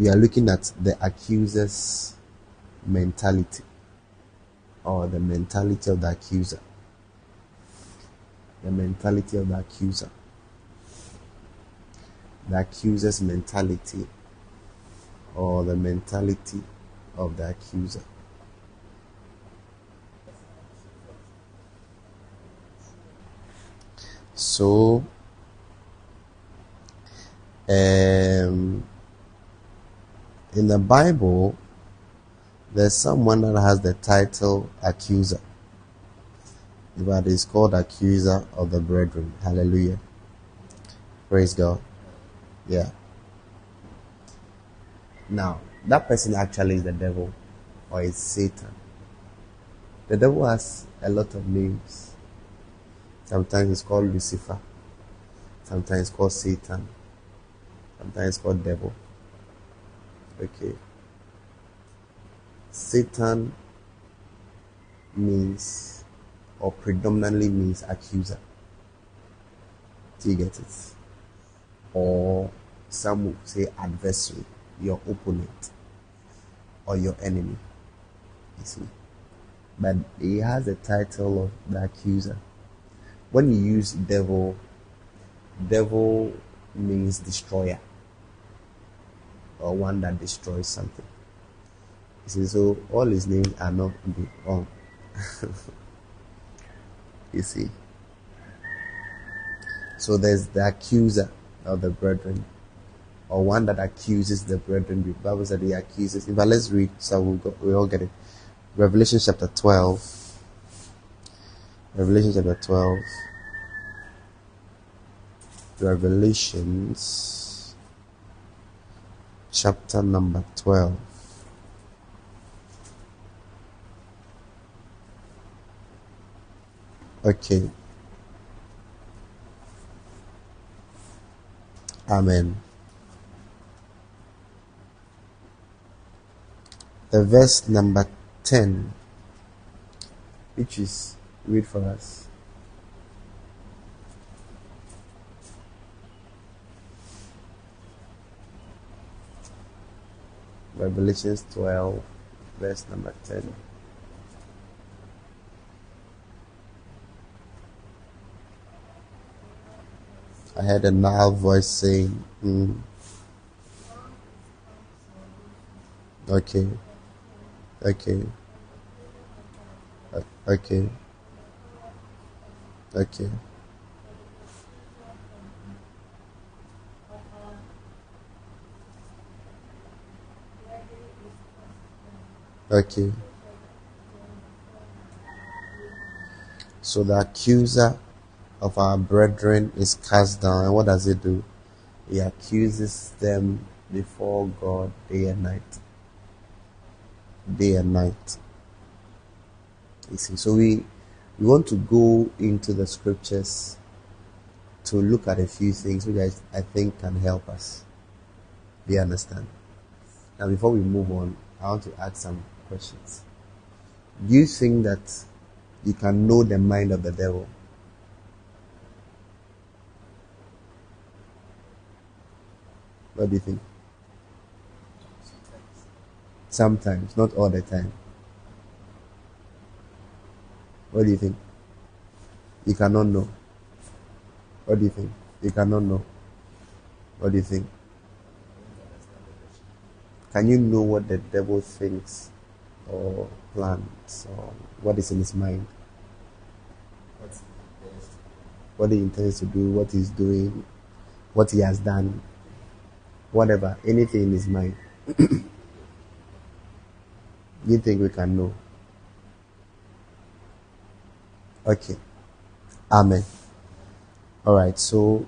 we are looking at the accuser's mentality or the mentality of the accuser. The mentality of the accuser. The accuser's mentality or the mentality of the accuser. So, um, in the Bible, there's someone that has the title accuser, but is called accuser of the brethren. Hallelujah. Praise God. Yeah. Now, that person actually is the devil or is Satan. The devil has a lot of names. Sometimes it's called Lucifer. Sometimes it's called Satan. Sometimes it's called devil. Okay. Satan means or predominantly means accuser. Do you get it? Or some would say adversary, your opponent or your enemy. You see. But he has the title of the accuser. When you use devil, devil means destroyer or one that destroys something. You see, so all his names are not wrong. you see. So there's the accuser of the brethren, or one that accuses the brethren. The Bible said he accuses. I let's read so we we'll we all get it. Revelation chapter 12. Revelation chapter 12. Revelations chapter number 12. Okay. Amen. The verse number 10, which is, read for us. Revelations 12, verse number 10. I heard a loud voice saying, mm. Okay. Okay. Uh, okay. Okay. Okay. So the accuser of our brethren is cast down. And what does he do? He accuses them before God day and night. Day and night. You see, so we we want to go into the scriptures to look at a few things which I, I think can help us. Do you understand? Now, before we move on, I want to add some questions. Do you think that you can know the mind of the devil? What do you think? Sometimes, not all the time. What do you think? You cannot know. What do you think? You cannot know. What do you think? Can you know what the devil thinks or plans or what is in his mind? What he intends to do, what he's doing, what he has done, whatever, anything in his mind. you think we can know? Okay. Amen. All right. So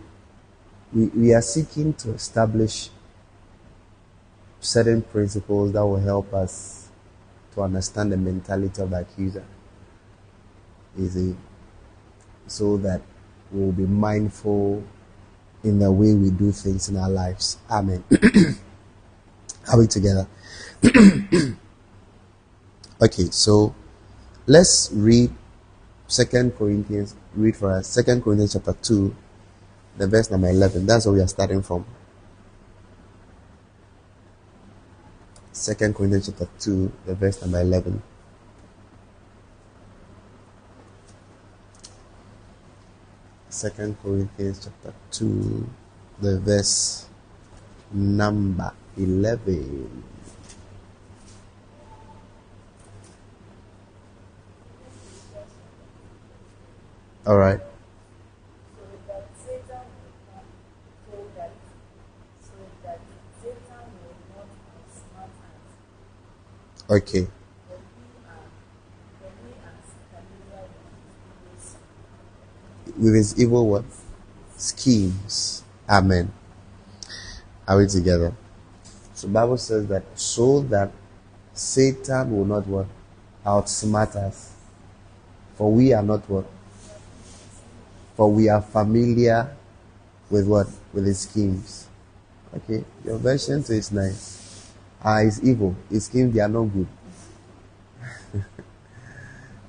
we, we are seeking to establish certain principles that will help us to understand the mentality of the accuser. Easy. So that we'll be mindful in the way we do things in our lives. Amen. Are we together? okay, so let's read Second Corinthians. Read for us. Second Corinthians chapter two, the verse number eleven. That's where we are starting from. Second Corinthians chapter 2, the verse number 11. Second Corinthians chapter 2, the verse number 11. All right. Okay. With his evil what? Schemes. Amen. Are we together? So Bible says that so that Satan will not what? Outsmart us. For we are not what? For we are familiar with what? With his schemes. Okay, your version says nice. Ah, is evil. His schemes they are not good.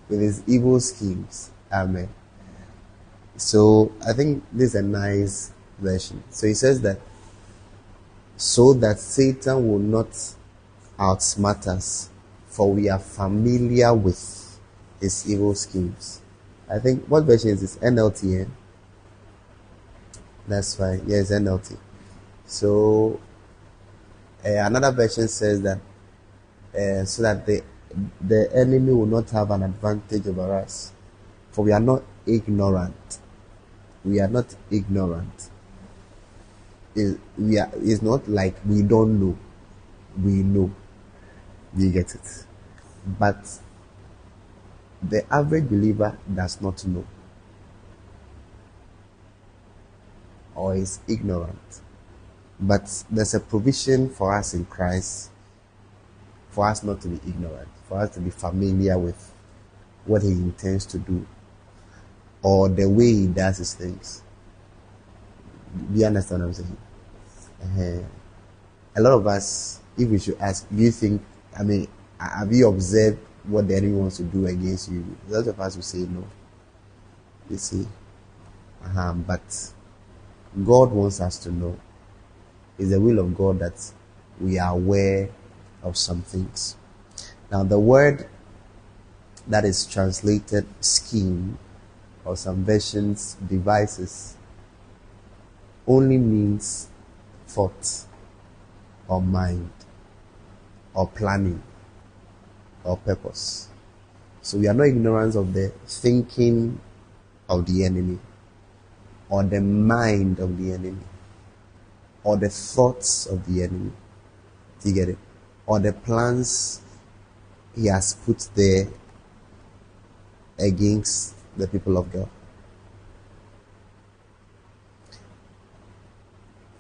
with his evil schemes. Amen. So I think this is a nice version. So he says that so that Satan will not outsmart us, for we are familiar with his evil schemes. I think what version is this? NLT. Eh? That's fine. Yes, NLT. So another version says that uh, so that the the enemy will not have an advantage over us, for we are not ignorant. We are not ignorant. It, we are. It's not like we don't know. We know. You get it, but the average believer does not know or is ignorant. But there's a provision for us in Christ for us not to be ignorant, for us to be familiar with what He intends to do or the way He does His things. Do you understand what I'm saying? Uh-huh. A lot of us, if we should ask, do you think, I mean, have you observed what the enemy wants to do against you. A lot of us will say no. You see? Uh-huh. But God wants us to know. It's the will of God that we are aware of some things. Now, the word that is translated scheme or some versions devices only means thought or mind or planning or purpose. So we are not ignorant of the thinking of the enemy or the mind of the enemy or the thoughts of the enemy. Do you get it? Or the plans he has put there against the people of God.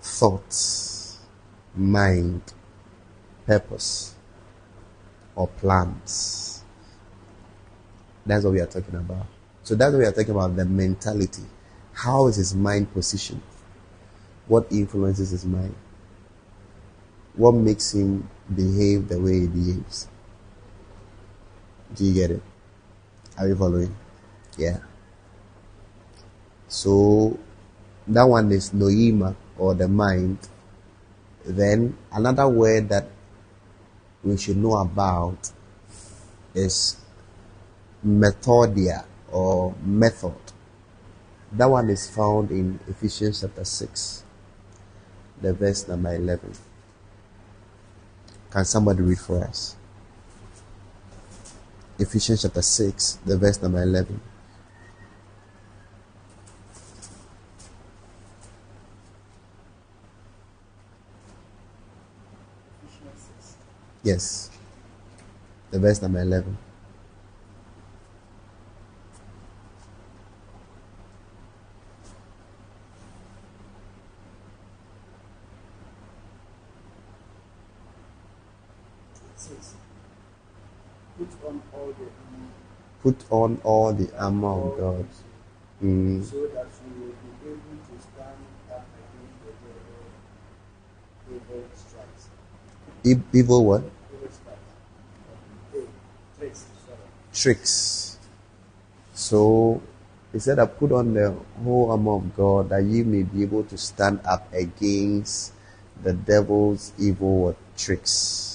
Thoughts, mind, purpose or plans. That's what we are talking about. So that's what we are talking about the mentality. How is his mind positioned? What influences his mind? What makes him behave the way he behaves? Do you get it? Are you following? Yeah. So that one is noema or the mind. Then another word that we should know about is methodia or method. That one is found in Ephesians chapter 6, the verse number 11. Can somebody read for us? Ephesians chapter 6, the verse number 11. Yes. The verse number 11. Put on all the armor. Put on all the armor of God. Mm. So that you will be able to stand up against the devil, evil strikes. evil what? Tricks. So he said, I put on the whole armor of God that you may be able to stand up against the devil's evil tricks.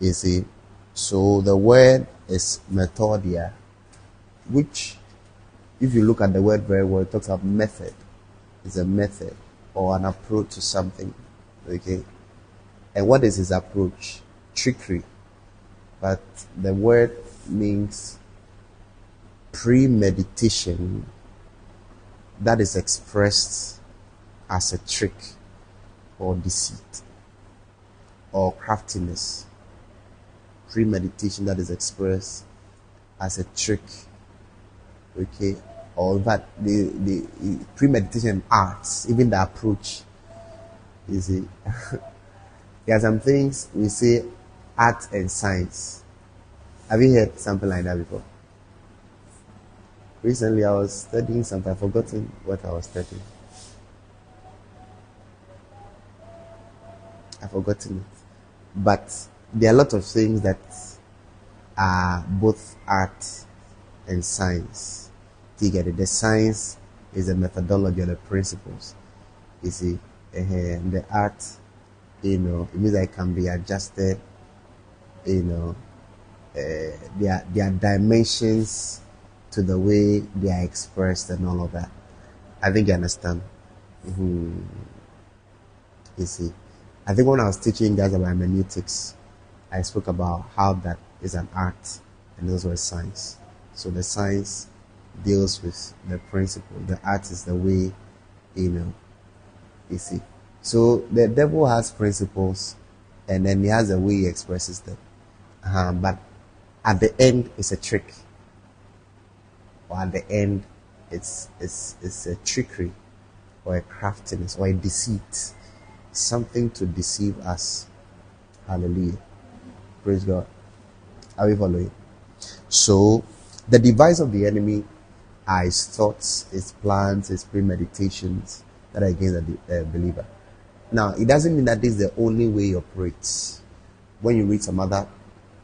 You see, so the word is methodia, which, if you look at the word very well, it talks about method. It's a method or an approach to something. Okay, and what is his approach? Trickery. But the word means premeditation that is expressed as a trick or deceit or craftiness. Premeditation that is expressed as a trick, okay, or that the, the premeditation arts, even the approach, you see. there are some things we say art and science. Have you heard something like that before? Recently, I was studying something. I've forgotten what I was studying. I've forgotten it. But there are a lot of things that are both art and science. It? The science is the methodology or the principles. You see, and the art, you know, it means that it can be adjusted, you know, uh, there are dimensions to the way they are expressed and all of that. I think you understand. Mm-hmm. You see, I think when I was teaching guys about hermeneutics, I spoke about how that is an art and those were science. So the science deals with the principle. The art is the way, you know, you see. So the devil has principles and then he has a way he expresses them. Uh, but at the end, it's a trick or at the end it's it's it's a trickery or a craftiness or a deceit something to deceive us hallelujah praise god are we following so the device of the enemy are his thoughts his plans his premeditations that are against the uh, believer now it doesn't mean that this is the only way he operates when you read some other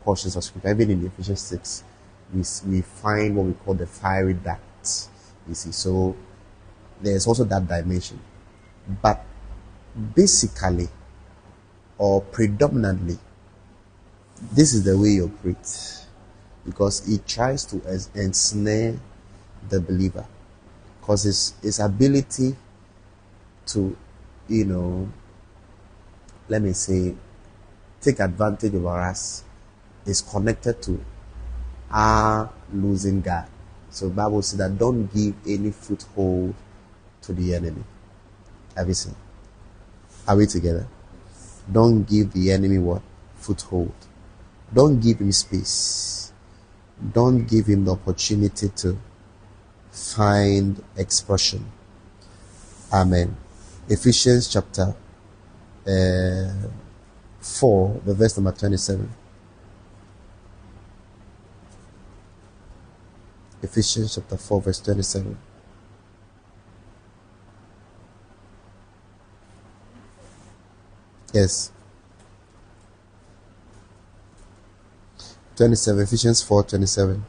portions of scripture even in ephesians 6 we, we find what we call the fiery ducts. You see, so there's also that dimension. But basically, or predominantly, this is the way you operates because he tries to ensnare the believer because his, his ability to, you know, let me say, take advantage of us is connected to our losing God. So Bible says that don't give any foothold to the enemy. Have you seen? Are we together? Don't give the enemy what? Foothold. Don't give him space. Don't give him the opportunity to find expression. Amen. Ephesians chapter uh, 4, the verse number 27. Ephesians chapter 4, verse 27. Yes. 27, Ephesians 4 27.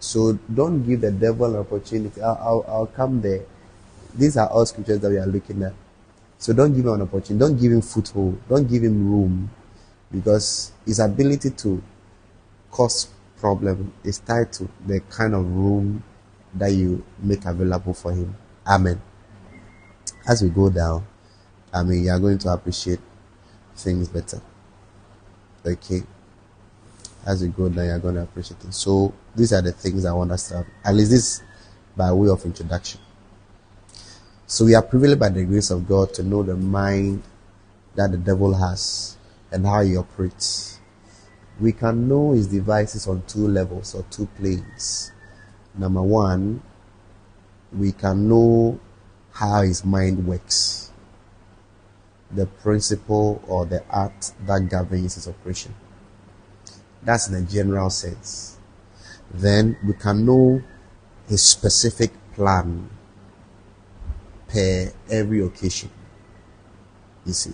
So don't give the devil an opportunity. I'll, I'll, I'll come there these are all scriptures that we are looking at. So don't give him an opportunity. Don't give him foothold. Don't give him room. Because his ability to cause problem is tied to the kind of room that you make available for him. Amen. As we go down, I mean, you are going to appreciate things better. Okay. As we go down, you are going to appreciate it. So these are the things I want us to have. At least this by way of introduction. So we are privileged by the grace of God to know the mind that the devil has and how he operates. We can know his devices on two levels or two planes. Number one, we can know how his mind works, the principle or the art that governs his operation. That's in a general sense. Then we can know his specific plan per every occasion. You see.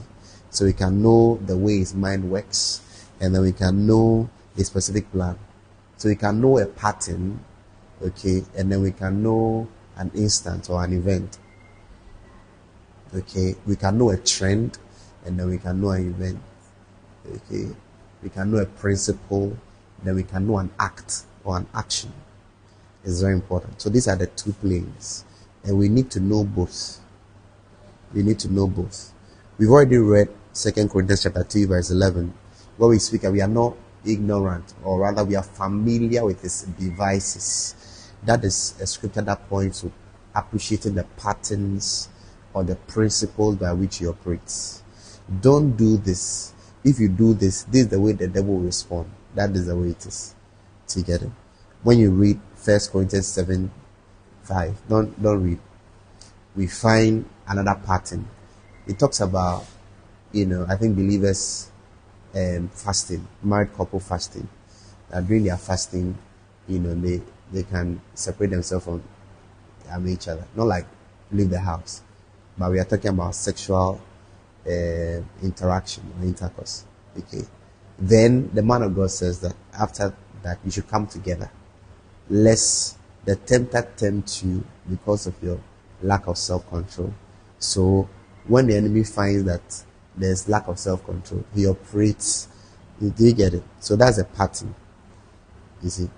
So we can know the way his mind works, and then we can know a specific plan. So we can know a pattern Okay, and then we can know an instant or an event. Okay, we can know a trend and then we can know an event. Okay, we can know a principle, then we can know an act or an action. It's very important. So these are the two planes, and we need to know both. We need to know both. We've already read Second Corinthians chapter 2, verse 11, where we speak and we are not ignorant, or rather we are familiar with his devices. That is a scripture that points to appreciating the patterns or the principles by which he operates. Don't do this. If you do this, this is the way the devil will respond. That is the way it is. To get it. When you read First Corinthians 7 5, don't don't read. We find another pattern. It talks about, you know, I think believers um, fasting, married couple fasting. That during their fasting, you know, they they can separate themselves from each other. Not like leave the house, but we are talking about sexual uh, interaction or intercourse. Okay. Then the man of God says that after that you should come together, lest the tempter tempt you because of your lack of self-control. So when the enemy finds that there's lack of self-control, he operates. Do you get it? So that's a pattern. You see.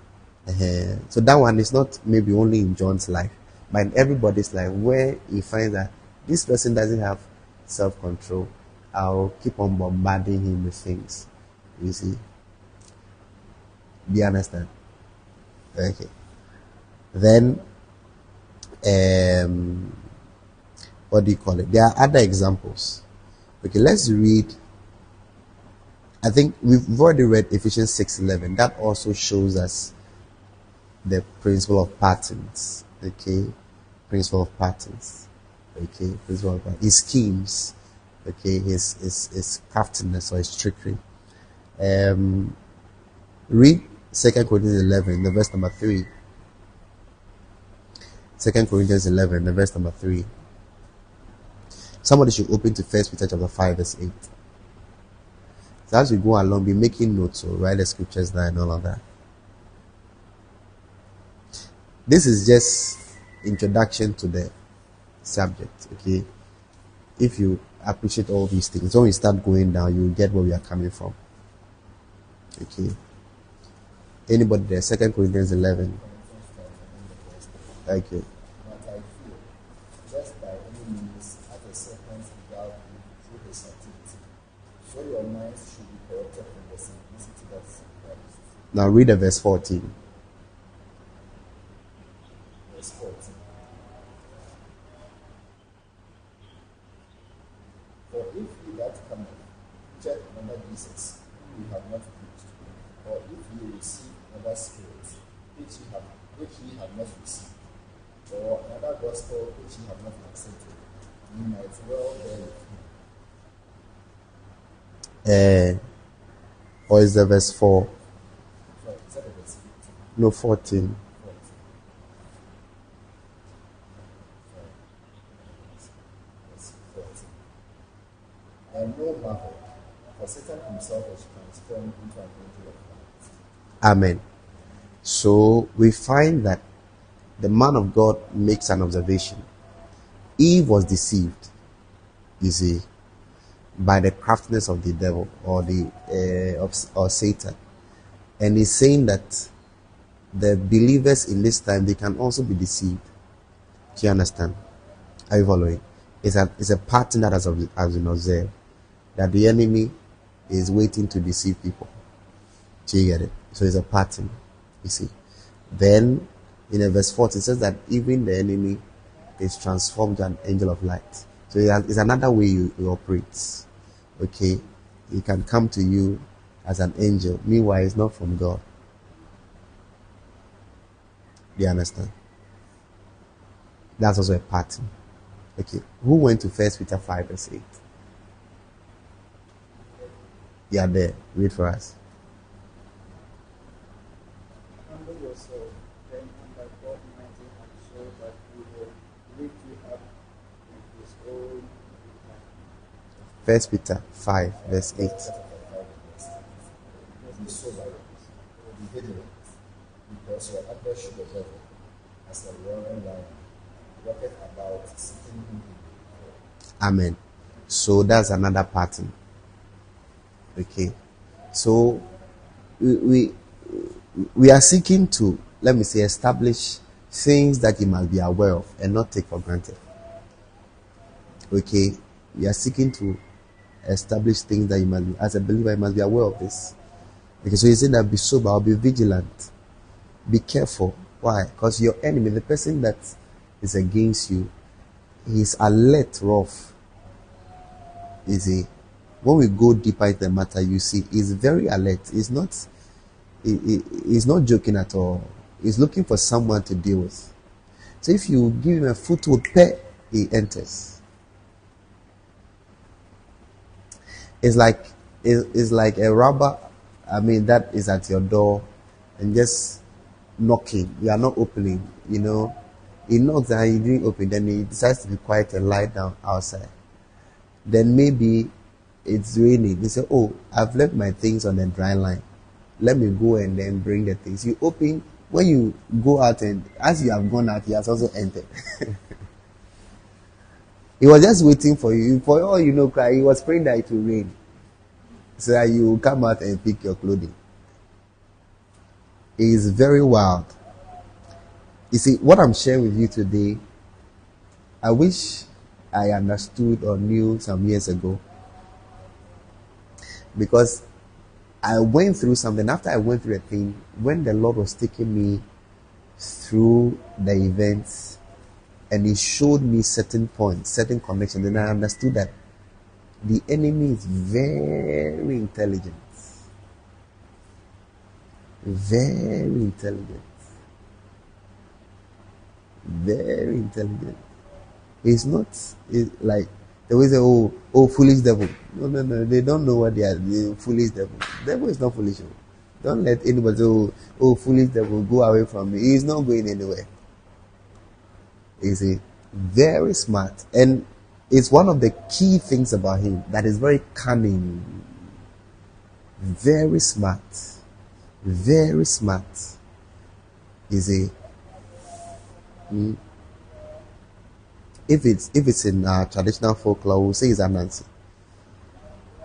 Uh, so that one is not maybe only in John's life, but in everybody's life where he finds that this person doesn't have self control, I'll keep on bombarding him with things. You see? Do you understand? Okay. Then, um, what do you call it? There are other examples. Okay, let's read. I think we've already read Ephesians 6:11. That also shows us the principle of patterns. Okay, principle of patterns. Okay, principle of patterns. His schemes. Okay, his his his craftiness or his trickery. Um, read Second Corinthians 11, the verse number three. Second Corinthians 11, the verse number three. Somebody should open to First Peter chapter five, verse eight. So as we go along, be making notes or write the scriptures down and all of that. This is just introduction to the subject. Okay, if you appreciate all these things, when we start going down, you get where we are coming from. Okay. Anybody there? Second Corinthians eleven. Thank you. Now read the verse 14. Himself was transformed into an angel of light. Amen. So we find that the man of God makes an observation. Eve was deceived, you see, by the craftiness of the devil or the uh, of, or Satan, and he's saying that the believers in this time they can also be deceived. Do you understand? Are you following? It's a it's a pattern that has, has been observed that the enemy is waiting to deceive people. Do you get it? So it's a pattern, you see. Then in verse 14 it says that even the enemy is transformed to an angel of light. So it it's another way you, you operate. Okay? He can come to you as an angel. Meanwhile, it's not from God. Do you understand? That's also a pattern. Okay. Who went to First Peter 5 verse 8? You are there. Read for us. Humble yourself, then under God mighty and so that he will lift you up in his own time. First Peter 5 verse 8. Be sober, be vigilant, because your adversary the devil, as a roaring lion, walketh about seeking Amen. So that's another pattern. Okay. So we, we we are seeking to let me say establish things that you must be aware of and not take for granted. Okay. We are seeking to establish things that you must be as a believer you must be aware of this. Okay, so you say that be sober or be vigilant. Be careful. Why? Because your enemy, the person that is against you, he's alert rough. You see, when we go deeper into the matter, you see, he's very alert. He's not, he, he- he's not joking at all. He's looking for someone to deal with. So if you give him a foothold, he enters. It's like it's, it's like a rubber. I mean, that is at your door and just knocking. You are not opening. You know, he knocks and you didn't open. Then he decides to be quiet and lie down outside. Then maybe it's raining. They say, "Oh, I've left my things on the dry line. Let me go and then bring the things." You open when you go out and as you have gone out, he has also entered. He was just waiting for you. For all you know. He was praying that it will rain, so that you will come out and pick your clothing. He is very wild. You see, what I'm sharing with you today, I wish I understood or knew some years ago, because I went through something. After I went through a thing, when the Lord was taking me through the events and he showed me certain points, certain connections, and I understood that the enemy is very intelligent. Very intelligent. Very intelligent. It's not it's like they say, oh, oh, foolish devil. No, no, no. They don't know what they are. The foolish devil. Devil is not foolish. oh. Don't let anybody say, oh, oh, foolish devil, go away from me. He's not going anywhere is a very smart and it's one of the key things about him that is very cunning. Very smart. Very smart is a mm, if it's if it's in our traditional folklore we'll say it's anansi.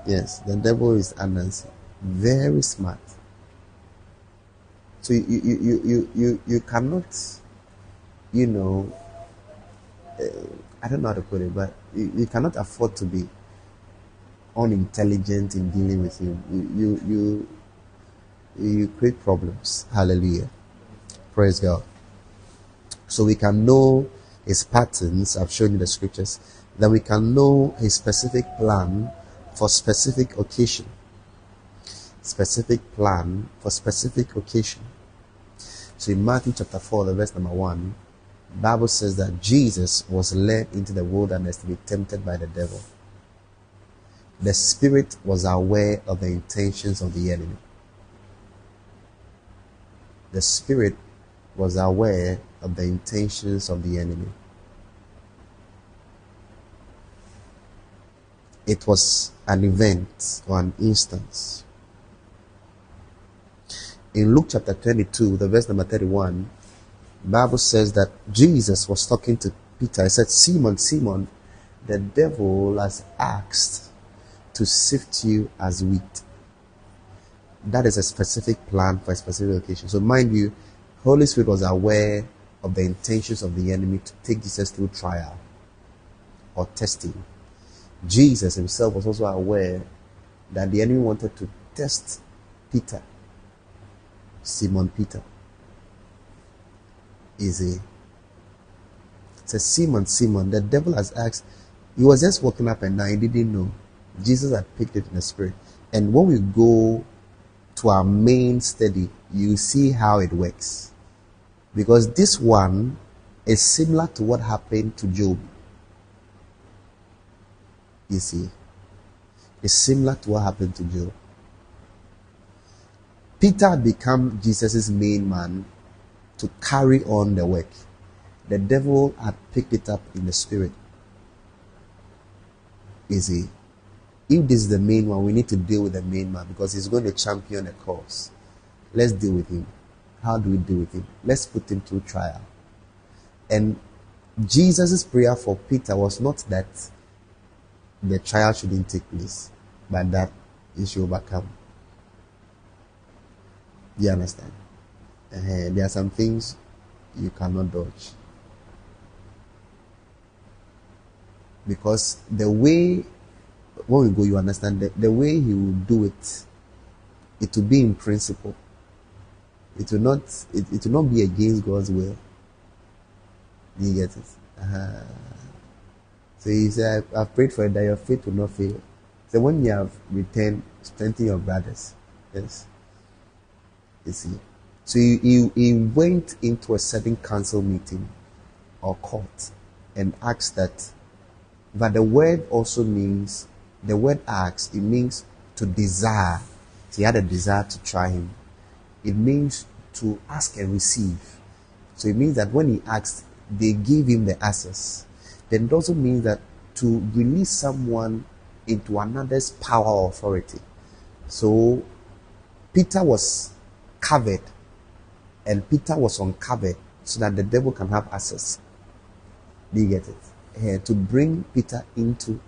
Yes the devil is anansi. Very smart. So you you you you you, you cannot you know I don't know how to put it, but you, you cannot afford to be unintelligent in dealing with him. You, you, you, you create problems. Hallelujah. Praise God. So we can know his patterns. I've shown you the scriptures. Then we can know his specific plan for specific occasion. Specific plan for specific occasion. So in Matthew chapter 4, the verse number 1, Bible says that Jesus was led into the wilderness to be tempted by the devil. The spirit was aware of the intentions of the enemy. The spirit was aware of the intentions of the enemy. It was an event or an instance. In Luke chapter 22, the verse number 31, Bible says that Jesus was talking to Peter. He said, Simon, Simon, the devil has asked to sift you as wheat. That is a specific plan for a specific occasion. So mind you, Holy Spirit was aware of the intentions of the enemy to take Jesus through trial or testing. Jesus himself was also aware that the enemy wanted to test Peter, Simon Peter is a says Simon, Simon, the devil has asked. He was just walking up and down, he didn't know. Jesus had picked it in the spirit. And when we go to our main study, you see how it works. Because this one is similar to what happened to Job. You see, it's similar to what happened to Job. Peter had become Jesus' main man to carry on the work. The devil had picked it up in the spirit. You see, if this is the main one, we need to deal with the main man because he's going to champion the cause. Let's deal with him. How do we deal with him? Let's put him through trial. And Jesus' prayer for Peter was not that the trial shouldn't take place, but that he should overcome. Do you understand? Uh, there are some things you cannot dodge. Because the way, when we go, you understand that the way he will do it, it will be in principle. It will not, it, it will not be against God's will. Do you get it? Uh-huh. So he said, I've prayed for it that your faith will not fail. So when you have returned, strengthen your brothers. Yes. You see. So he, he, he went into a certain council meeting or court and asked that, but the word also means, the word ask, it means to desire. So he had a desire to try him. It means to ask and receive. So it means that when he asked, they gave him the access. Then it also means that to release someone into another's power or authority. So Peter was covered and Peter was uncovered so that the devil can have access. Do you get it? Here to bring Peter into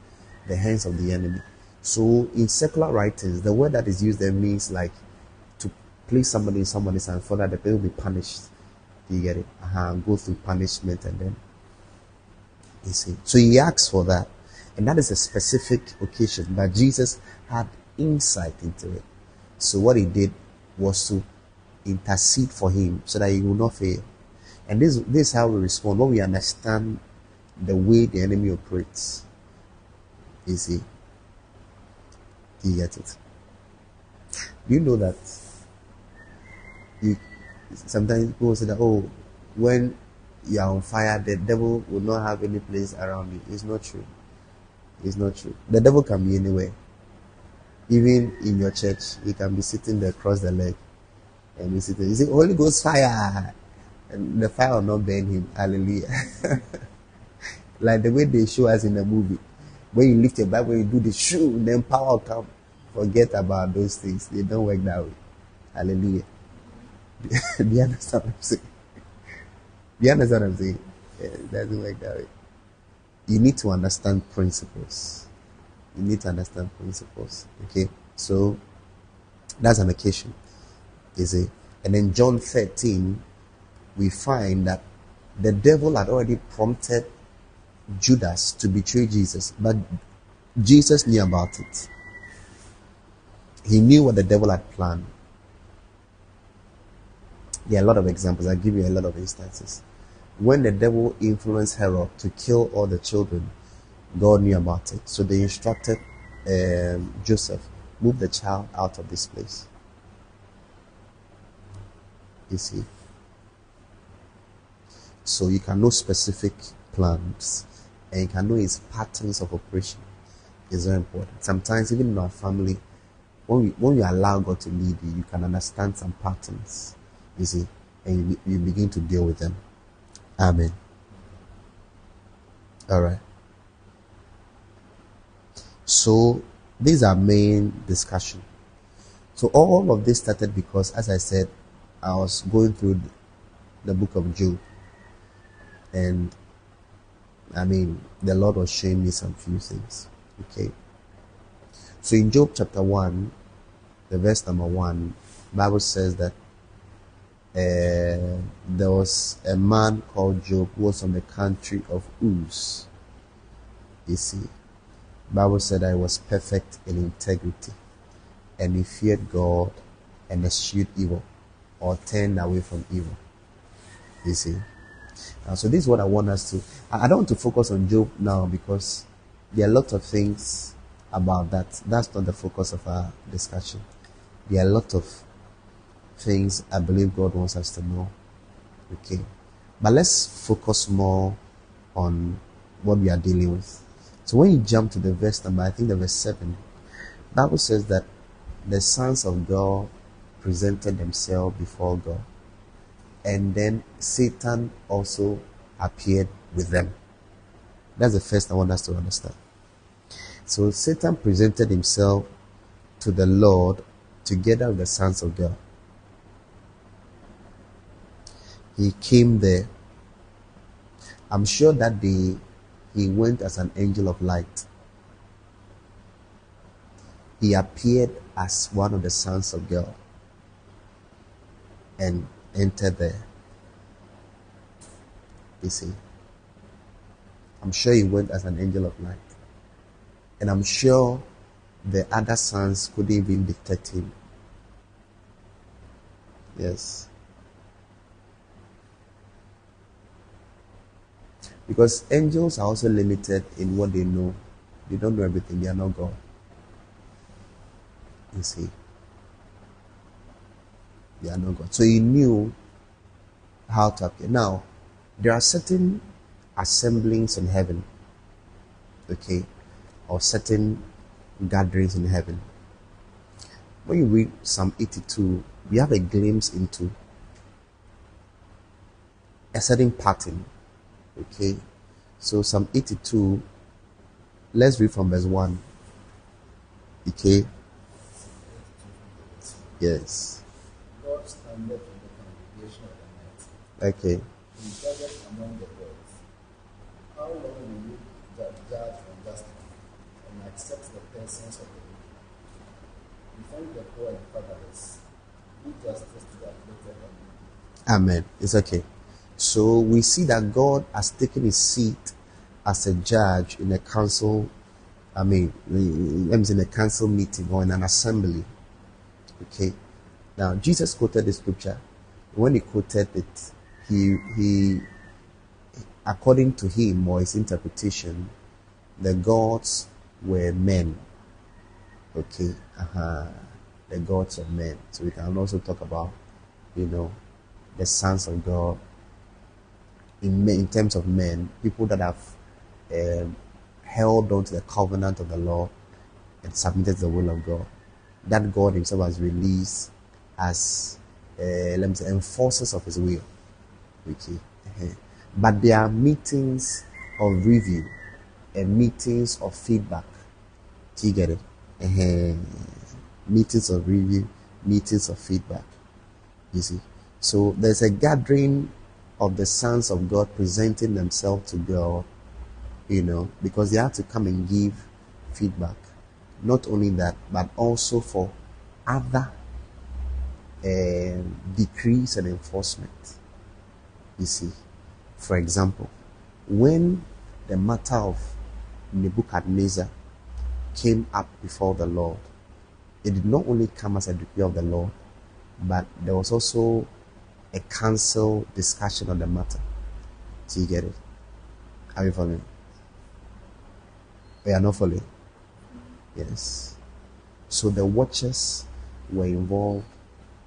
the hands of the enemy. So in secular writings, the word that is used there means like to place somebody in somebody's hand for that the person will be punished. Do you get it? Uh-huh. Go through punishment and then you see. So he asks for that. And that is a specific occasion. But Jesus had insight into it. So what he did was to intercede for him so that he will not fail. And this, this is how we respond when we understand the way the enemy operates. You see? Do you get it? Do you know that you sometimes people say that oh when you are on fire the devil will not have any place around you. It's not true. It's not true. The devil can be anywhere. Even in your church, he can be sitting there across the leg and be sitting. You see, Holy Ghost fire, and the fire will not burn him. Hallelujah. like the way they show us in the movie. When you lift your Bible, you do the shoe, then power will come. Forget about those things. They don't work that way. Hallelujah. do you understand what I'm saying? Do you understand what I'm saying? It doesn't work that way. You need to understand principles. You need to understand principles. Okay? So that's an occasion. Is it? And then John 13, we find that the devil had already prompted Judas to betray Jesus, but Jesus knew about it. He knew what the devil had planned. There are a lot of examples. I'll give you a lot of instances. When the devil influenced Herod to kill all the children, God knew about it. So they instructed um, Joseph, move the child out of this place. You see? So you can know specific plans and you can know his patterns of operation. It's very important. Sometimes, even in our family, when, we, when you allow God to lead you, you can understand some patterns. You see, and you, you begin to deal with them. Amen. All right. So these are main discussion. So all of this started because, as I said, I was going through the book of Job, and I mean, the Lord was showing me some few things. Okay. So in Job chapter one, the verse number one, Bible says that uh, there was a man called Job who was from the country of Uz. You see, Bible said that he was perfect in integrity, and he feared God and eschewed evil, or turn away from evil. You see. Uh, so this is what I want us to. I don't want to focus on Job now because there are a lot of things about that. That's not the focus of our discussion. There are a lot of things I believe God wants us to know. Okay. But let's focus more on what we are dealing with. So when you jump to the verse number, I think the verse 7, Bible says that the sons of God presented themselves before God. And then Satan also appeared with them. That's the first I want us to understand. So Satan presented himself to the Lord together with the sons of God. He came there I'm sure that day he went as an angel of light. He appeared as one of the sons of God and enter there. You see, I'm sure he went as an angel of light. And I'm sure the other sons couldn't even detect him. Yes. Because angels are also limited in what they know. They don't know everything, they are not God. You see. They are God. So he knew how to appear. Now, there are certain assemblings in heaven, okay, or certain gatherings in heaven. When you read Psalm 82, we have a glimpse into a certain pattern Okay, so Psalm 82, let's read from verse 1. Okay, yes. In the congregation of the night. Okay, judgeth among the gods. How long will you judge unjustly and accept the persons of the wicked? The poor and fatherless. Do justice to the afflicted and. Amen. It's okay. So we see that God has taken his seat as a judge in a council. I mean, in a council meeting or in an assembly. Okay. Now Jesus quoted the scripture. When he quoted it, he he according to him or his interpretation, the gods were men. Okay. Uh-huh. The gods of men. So we can also talk about, you know, the sons of God in, in terms of men, people that have um, held on to the covenant of the law and submitted to the will of God, that God Himself has released as uh, let me say enforcers of His will. Okay, uh-huh. but there are meetings of review and meetings of feedback. Do you get it? Uh-huh. Meetings of review, meetings of feedback. You see, so there's a gathering of the sons of God presenting themselves to God, you know, because they have to come and give feedback. Not only that, but also for other Uh, decrees and enforcement. You see, for example, when the matter of Nebuchadnezzar came up before the Lord, it did not only come as a decree of the Lord, but there was also a council discussion on the matter. Do you get it? Are you following? We are not following. Yes. So the watchers were involved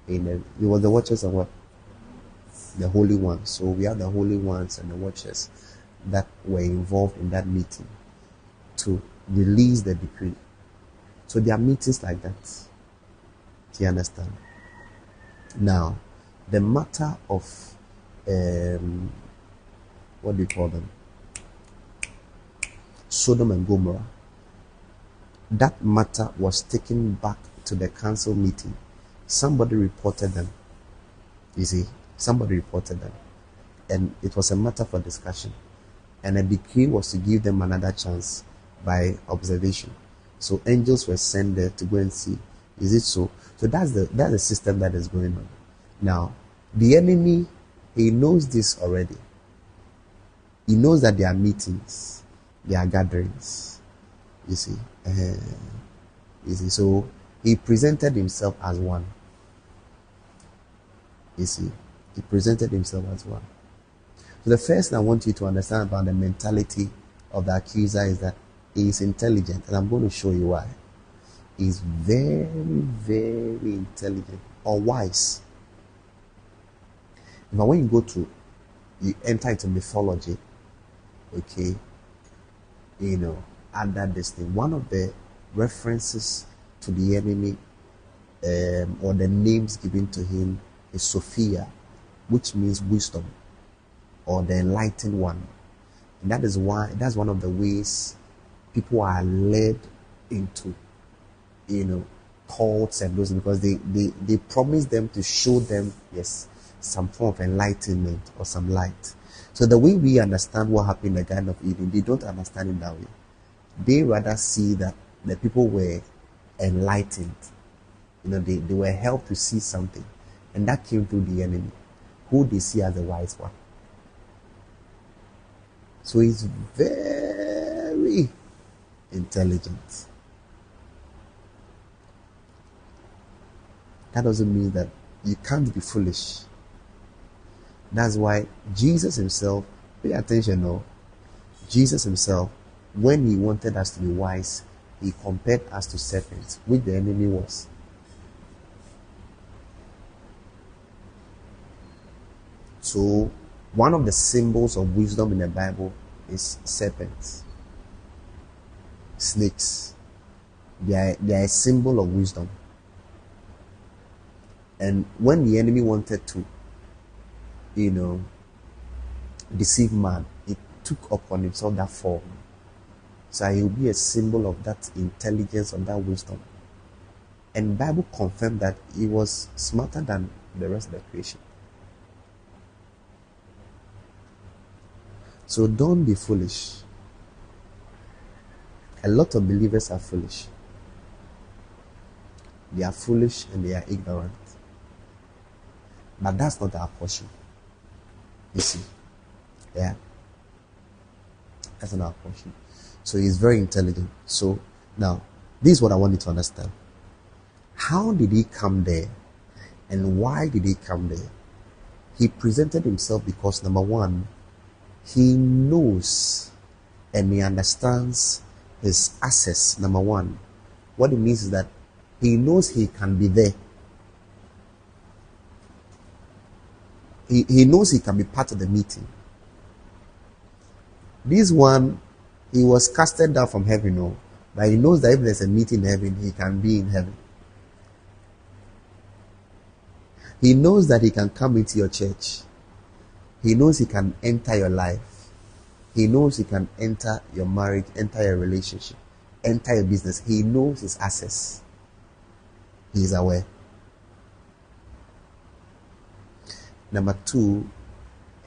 it. It was the watchers and what? The holy ones. So we have the holy ones and the watchers that were involved in that meeting to release the decree. So there are meetings like that. Do you understand? Now, the matter of um, what do you call them? Sodom and Gomorrah. That matter was taken back to the council meeting. Somebody reported them. You see, somebody reported them. And it was a matter for discussion. And a decree was to give them another chance by observation. So angels were sent there to go and see. Is it so? So that's the that's the system that is going on. Now, the enemy, he knows this already. He knows that there are meetings, there are gatherings. You see, uh, you see. So he presented himself as one. You see, he presented himself as one. So the first thing I want you to understand about the mentality of the accuser is that he is intelligent, and I'm going to show you why. He's very, very intelligent or wise. Now, when you go to, you enter into mythology, okay, you know, under this thing, one of the references to the enemy um, or the names given to him is Sophia, which means wisdom or the enlightened one. And that is why, that's one of the ways people are led into, you know, cults and those because they, they, they promise them to show them, yes, some form of enlightenment or some light. So the way we understand what happened in the Garden of Eden, they don't understand it that way. They rather see that the people were enlightened. You know, they, they were helped to see something. And that came through the enemy, who they see as the wise one. So he's very intelligent. That doesn't mean that you can't be foolish. That's why Jesus himself, pay attention now. Jesus himself, when he wanted us to be wise, he compared us to serpents, which the enemy was. So, one of the symbols of wisdom in the Bible is serpents, snakes. They are, they are a symbol of wisdom. And when the enemy wanted to, you know, deceive man, he took upon himself that form. So he will be a symbol of that intelligence, of that wisdom. And Bible confirmed that he was smarter than the rest of the creation. So don't be foolish. A lot of believers are foolish. They are foolish and they are ignorant. But that's not our portion. You see? Yeah. That's not our portion. So he's very intelligent. So now, this is what I want you to understand. How did he come there? And why did he come there? He presented himself because number one, he knows and he understands his access. Number one, what it means is that he knows he can be there. He, he knows he can be part of the meeting. This one, he was casted down from heaven, no, but he knows that if there's a meeting in heaven, he can be in heaven. He knows that he can come into your church. He knows he can enter your life. He knows he can enter your marriage, enter your relationship, enter your business. He knows his access. He is aware. Number two,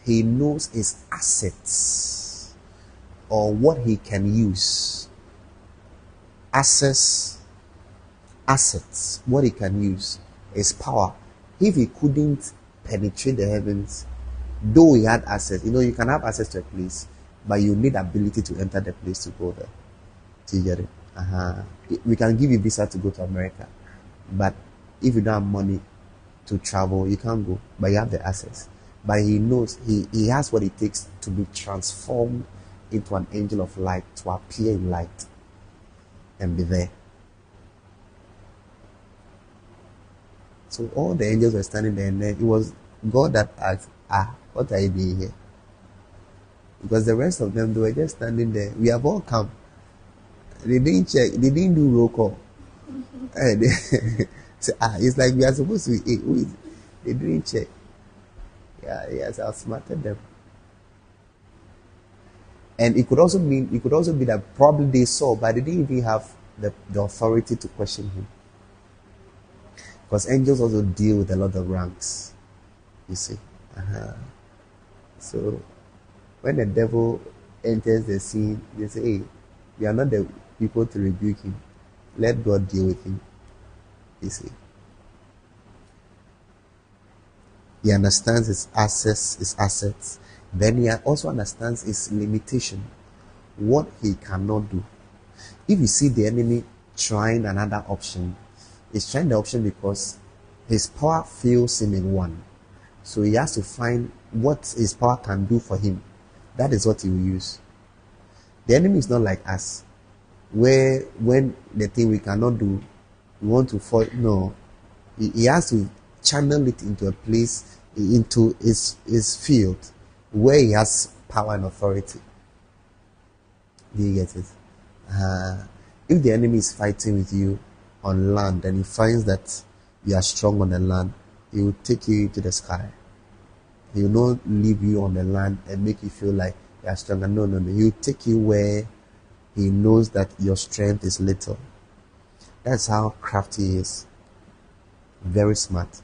he knows his assets or what he can use. Access, assets, what he can use, his power. If he couldn't penetrate the heavens, though he had access, you know, you can have access to a place, but you need ability to enter the place to go there. Do you get it? Uh-huh. We can give you visa to go to America, but if you don't have money to travel, you can't go, but you have the access. But he knows he, he has what it takes to be transformed into an angel of light, to appear in light and be there. So all the angels were standing there, and then it was God that asked, Ah, what are you doing here? Because the rest of them, they were just standing there. We have all come. They didn't check, they didn't do roll call. And they say, ah, it's like we are supposed to hey, who is? They didn't check. Yeah, yes, I outsmarted them. And it could also mean it could also be that probably they saw, but they didn't even have the, the authority to question him. Because angels also deal with a lot of ranks. You see. Uh-huh. So when the devil enters the scene, they say, Hey, we are not the people to rebuke him. Let God deal with him. You see. He understands his assets, his assets. Then he also understands his limitation, what he cannot do. If you see the enemy trying another option, he's trying the option because his power fails him in one. So he has to find what his power can do for him. That is what he will use. The enemy is not like us, where when the thing we cannot do, we want to fall. No, he, he has to channel it into a place, into his, his field, where he has power and authority. Do you get it? Uh, if the enemy is fighting with you on land and he finds that you are strong on the land, he will take you to the sky. He will not leave you on the land and make you feel like you are stronger. No, no, no. He will take you where he knows that your strength is little. That's how crafty he is. Very smart.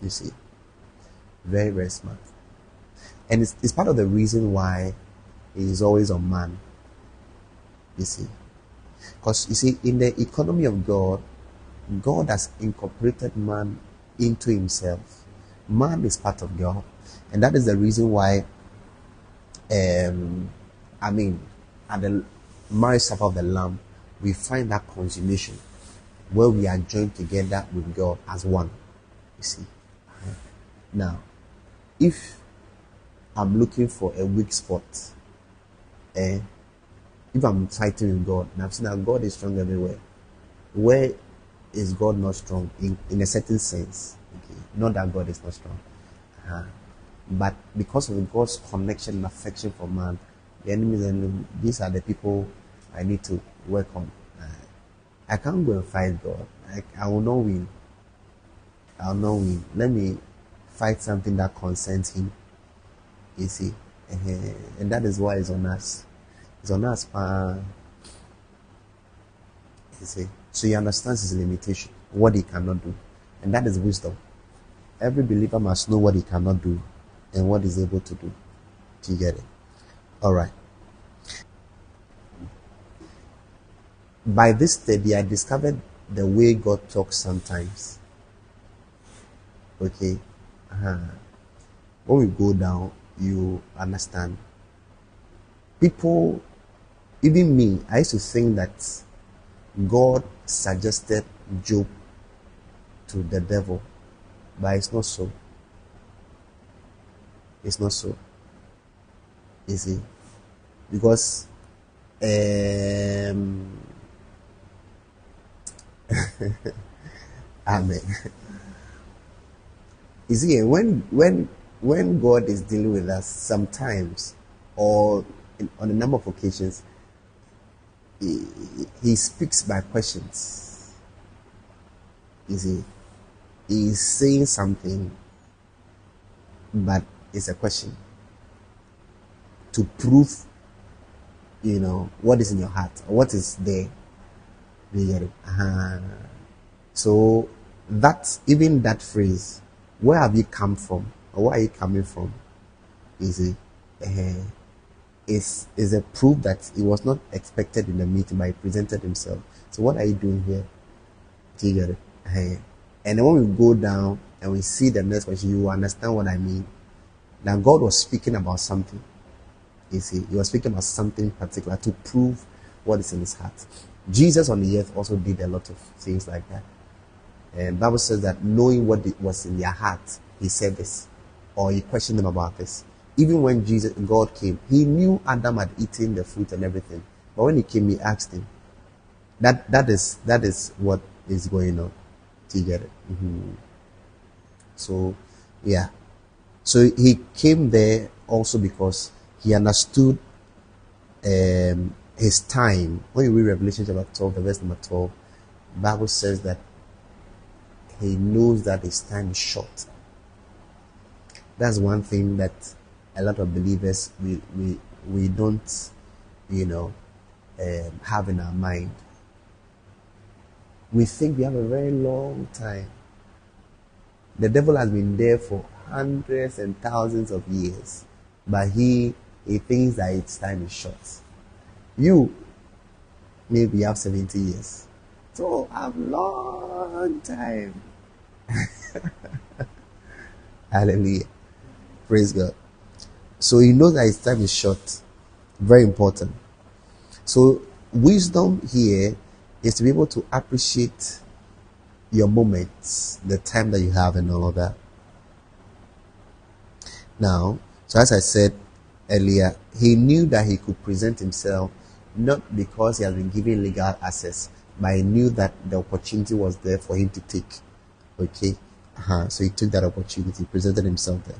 You see. Very, very smart. And it's, it's part of the reason why he is always on man. You see. Because you see, in the economy of God, God has incorporated man into himself. Man is part of God. And that is the reason why, um, I mean, at the marriage supper of the Lamb, we find that consummation where we are joined together with God as one. You see. Now, if I'm looking for a weak spot, eh, if I'm fighting with God, and I've seen that God is strong everywhere, where is God not strong? In, in a certain sense. Not that God is not strong. Uh, but because of God's connection and affection for man, the enemies and these are the people I need to work on. Uh, I can't go and fight God. I, I will not win. I will not win. Let me fight something that concerns Him. You see, uh, and that is why it's on us. It's on us. Uh, you see, so He understands His limitation, what He cannot do, and that is wisdom. Every believer must know what he cannot do and what he's able to do. Do you get it? All right. By this study, I discovered the way God talks sometimes. Okay? Uh-huh. When we go down, you understand. People, even me, I used to think that God suggested Job to the devil, but it's not so. It's not so. You see? Because um, Amen. You see, when when when God is dealing with us, sometimes or in, on a number of occasions, he, he speaks by questions. You see, is saying something, but it's a question to prove, you know, what is in your heart, what is there. Uh-huh. So that even that phrase, where have you come from, or where are you coming from? Is it? Uh, is is a proof that he was not expected in the meeting, but he presented himself. So what are you doing here? Do you get it? Uh, and then when we go down and we see the next question, you understand what I mean. That God was speaking about something. You see, He was speaking about something particular to prove what is in His heart. Jesus on the earth also did a lot of things like that. And Bible says that knowing what was in their heart, He said this, or He questioned them about this. Even when Jesus, God came, He knew Adam had eaten the fruit and everything. But when He came, He asked him. That that is that is what is going on. You get it? Mm-hmm. So, yeah. So he came there also because he understood um, his time. When you read Revelation chapter 12, the verse number 12, Bible says that he knows that his time is short. That's one thing that a lot of believers we we, we don't, you know, um, have in our mind. We think we have a very long time. The devil has been there for hundreds and thousands of years, but he he thinks that its time is short. You maybe have 70 years. So I have long time. Hallelujah. Praise God. So he knows that his time is short. Very important. So wisdom here is to be able to appreciate your moments, the time that you have and all of that. Now, so as I said earlier, he knew that he could present himself not because he has been given legal access, but he knew that the opportunity was there for him to take. Okay? Uh-huh. So he took that opportunity, presented himself there.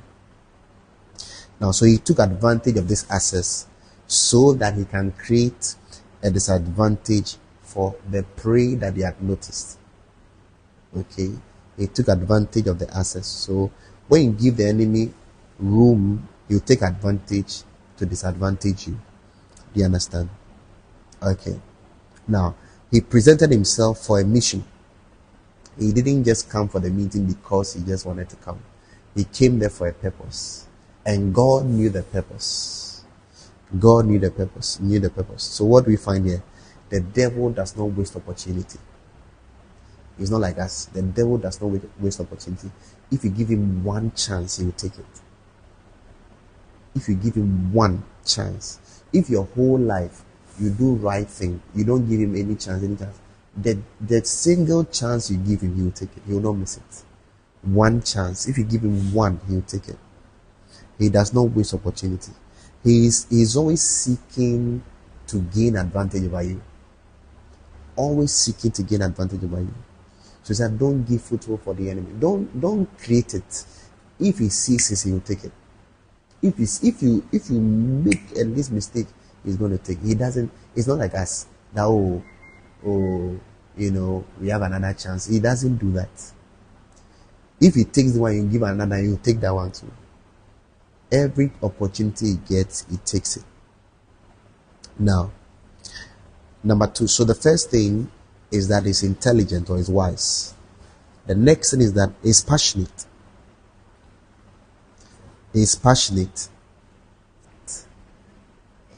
Now, so he took advantage of this access so that he can create a disadvantage for the prey that he had noticed. Okay? He took advantage of the access. So when you give the enemy room, he'll take advantage to disadvantage you. Do you understand? Okay. Now, he presented himself for a mission. He didn't just come for the meeting because he just wanted to come. He came there for a purpose. And God knew the purpose. God knew the purpose, knew the purpose. So what do we find here? The devil does not waste opportunity. It's not like us. The devil does not waste opportunity. If you give him one chance, he will take it. If you give him one chance, if your whole life you do right thing, you don't give him any chance, any chance, that that single chance you give him, he will take it. He will not miss it. One chance. If you give him one, he will take it. He does not waste opportunity. He is, he is always seeking to gain advantage over you. Always seeking to gain advantage over you. So he said, don't give foothold for the enemy. Don't don't create it. If he sees it, he will take it. If he's, if you if you make a least mistake, he's going to take. He doesn't. It's not like us. That oh oh you know we have another chance. He doesn't do that. If he takes the one, you give another, you take that one too. Every opportunity he gets, he takes it. Now, number two. So the first thing is that he's intelligent or he's wise. The next thing is that he's passionate. He's passionate.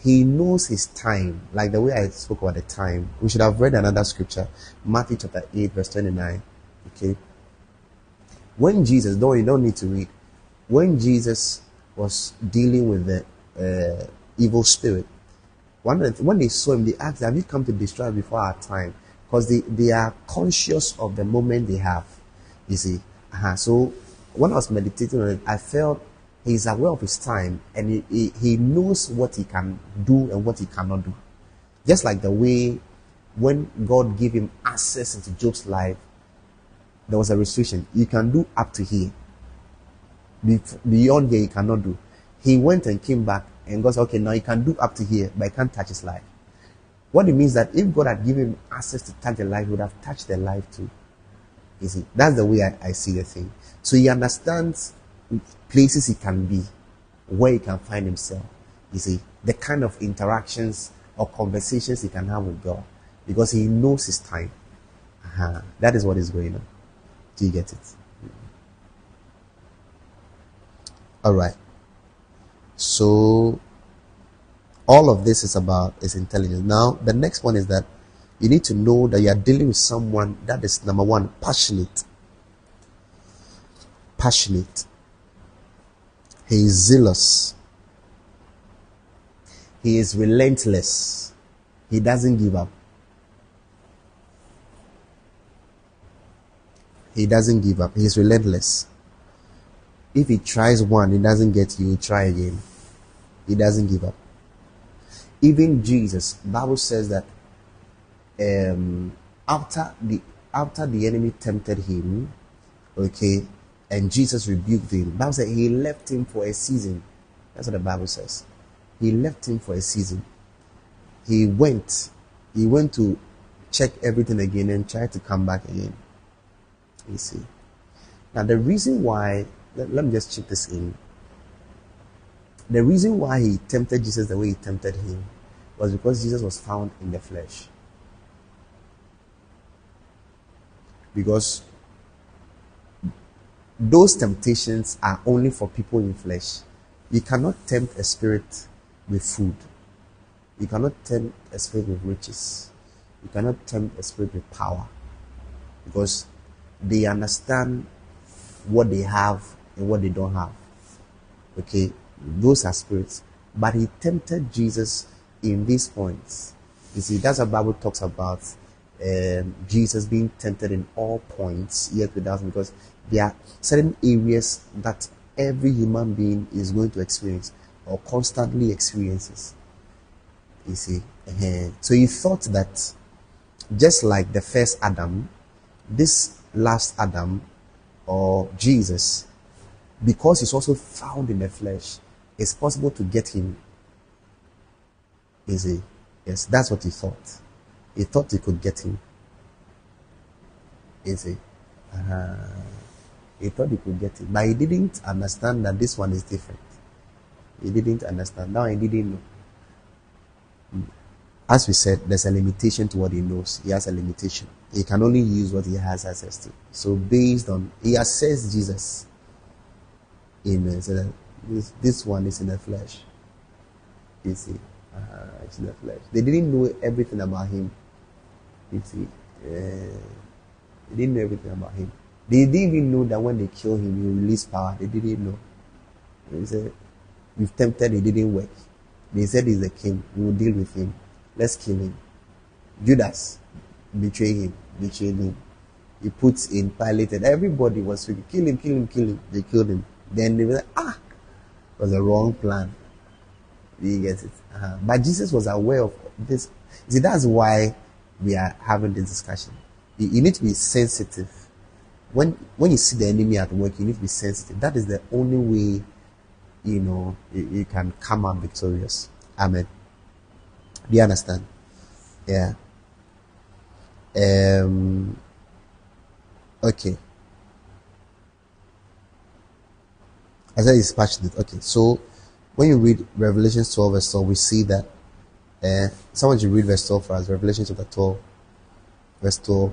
He knows his time, like the way I spoke about the time. We should have read another scripture, Matthew chapter 8, verse 29. Okay. When Jesus, though you don't need to read, when Jesus was dealing with the uh, evil spirit, one when they saw him, they asked, Have you come to destroy before our time? Because they, they are conscious of the moment they have. You see. Uh-huh. So when I was meditating on it, I felt he's aware of his time and he, he, he knows what he can do and what he cannot do. Just like the way when God gave him access into Job's life, there was a restriction. You can do up to here. Beyond here, you cannot do. He went and came back, and God said, Okay, now you can do up to here, but you can't touch his life. What it means that if God had given him access to touch the life, he would have touched the life too. You see, that's the way I, I see the thing. So he understands places he can be, where he can find himself. You see, the kind of interactions or conversations he can have with God because he knows his time. Uh-huh. That is what is going on. Do you get it? All right. So, all of this is about is intelligence. Now, the next one is that you need to know that you are dealing with someone that is number one, passionate. Passionate. He is zealous. He is relentless. He doesn't give up. He doesn't give up. He is relentless. If he tries one, he doesn't get you, he try again. He doesn't give up. Even Jesus, Bible says that um, after the after the enemy tempted him, okay, and Jesus rebuked him. Bible said he left him for a season. That's what the Bible says. He left him for a season. He went. He went to check everything again and try to come back again. You see. Now the reason why let, let me just check this in. The reason why he tempted Jesus the way he tempted him was because Jesus was found in the flesh. Because those temptations are only for people in flesh. You cannot tempt a spirit with food. You cannot tempt a spirit with riches. You cannot tempt a spirit with power. Because they understand what they have and what they don't have. Okay, those are spirits. But he tempted Jesus in these points. You see, that's what Bible talks about um, Jesus being tempted in all points, yet without because there are certain areas that every human being is going to experience or constantly experiences. You see, uh, so he thought that just like the first Adam, this last Adam or Jesus, because he's also found in the flesh, it's possible to get him. See, yes, that's what he thought. He thought he could get him. See, uh, he thought he could get it, but he didn't understand that this one is different. He didn't understand. Now he didn't know. As we said, there's a limitation to what he knows. He has a limitation. He can only use what he has access to. So based on he assessed Jesus. Amen. This, this one is in the flesh. You see, uh, it's in the flesh. They didn't know everything about him. You see, uh, they didn't know everything about him. They didn't even know that when they kill him, he will release power. They didn't know. They said, We've tempted, it didn't work. They said he's the king. We will deal with him. Let's kill him. Judas betrayed him, betrayed him. He puts in Pilate, and everybody was speaking, kill him, kill him, kill him. They killed him. Then they were like, ah, was a wrong plan. You get it? Uh-huh. But Jesus was aware of this. See, that's why we are having this discussion. You, you need to be sensitive. When when you see the enemy at work, you need to be sensitive. That is the only way, you know, you, you can come out victorious. Amen. Do you understand? Yeah. Um. Okay. I he's passionate. Okay, so when you read Revelation 12 verse 12, we see that uh, someone should read verse 12 for us. Revelation chapter 12, verse 12.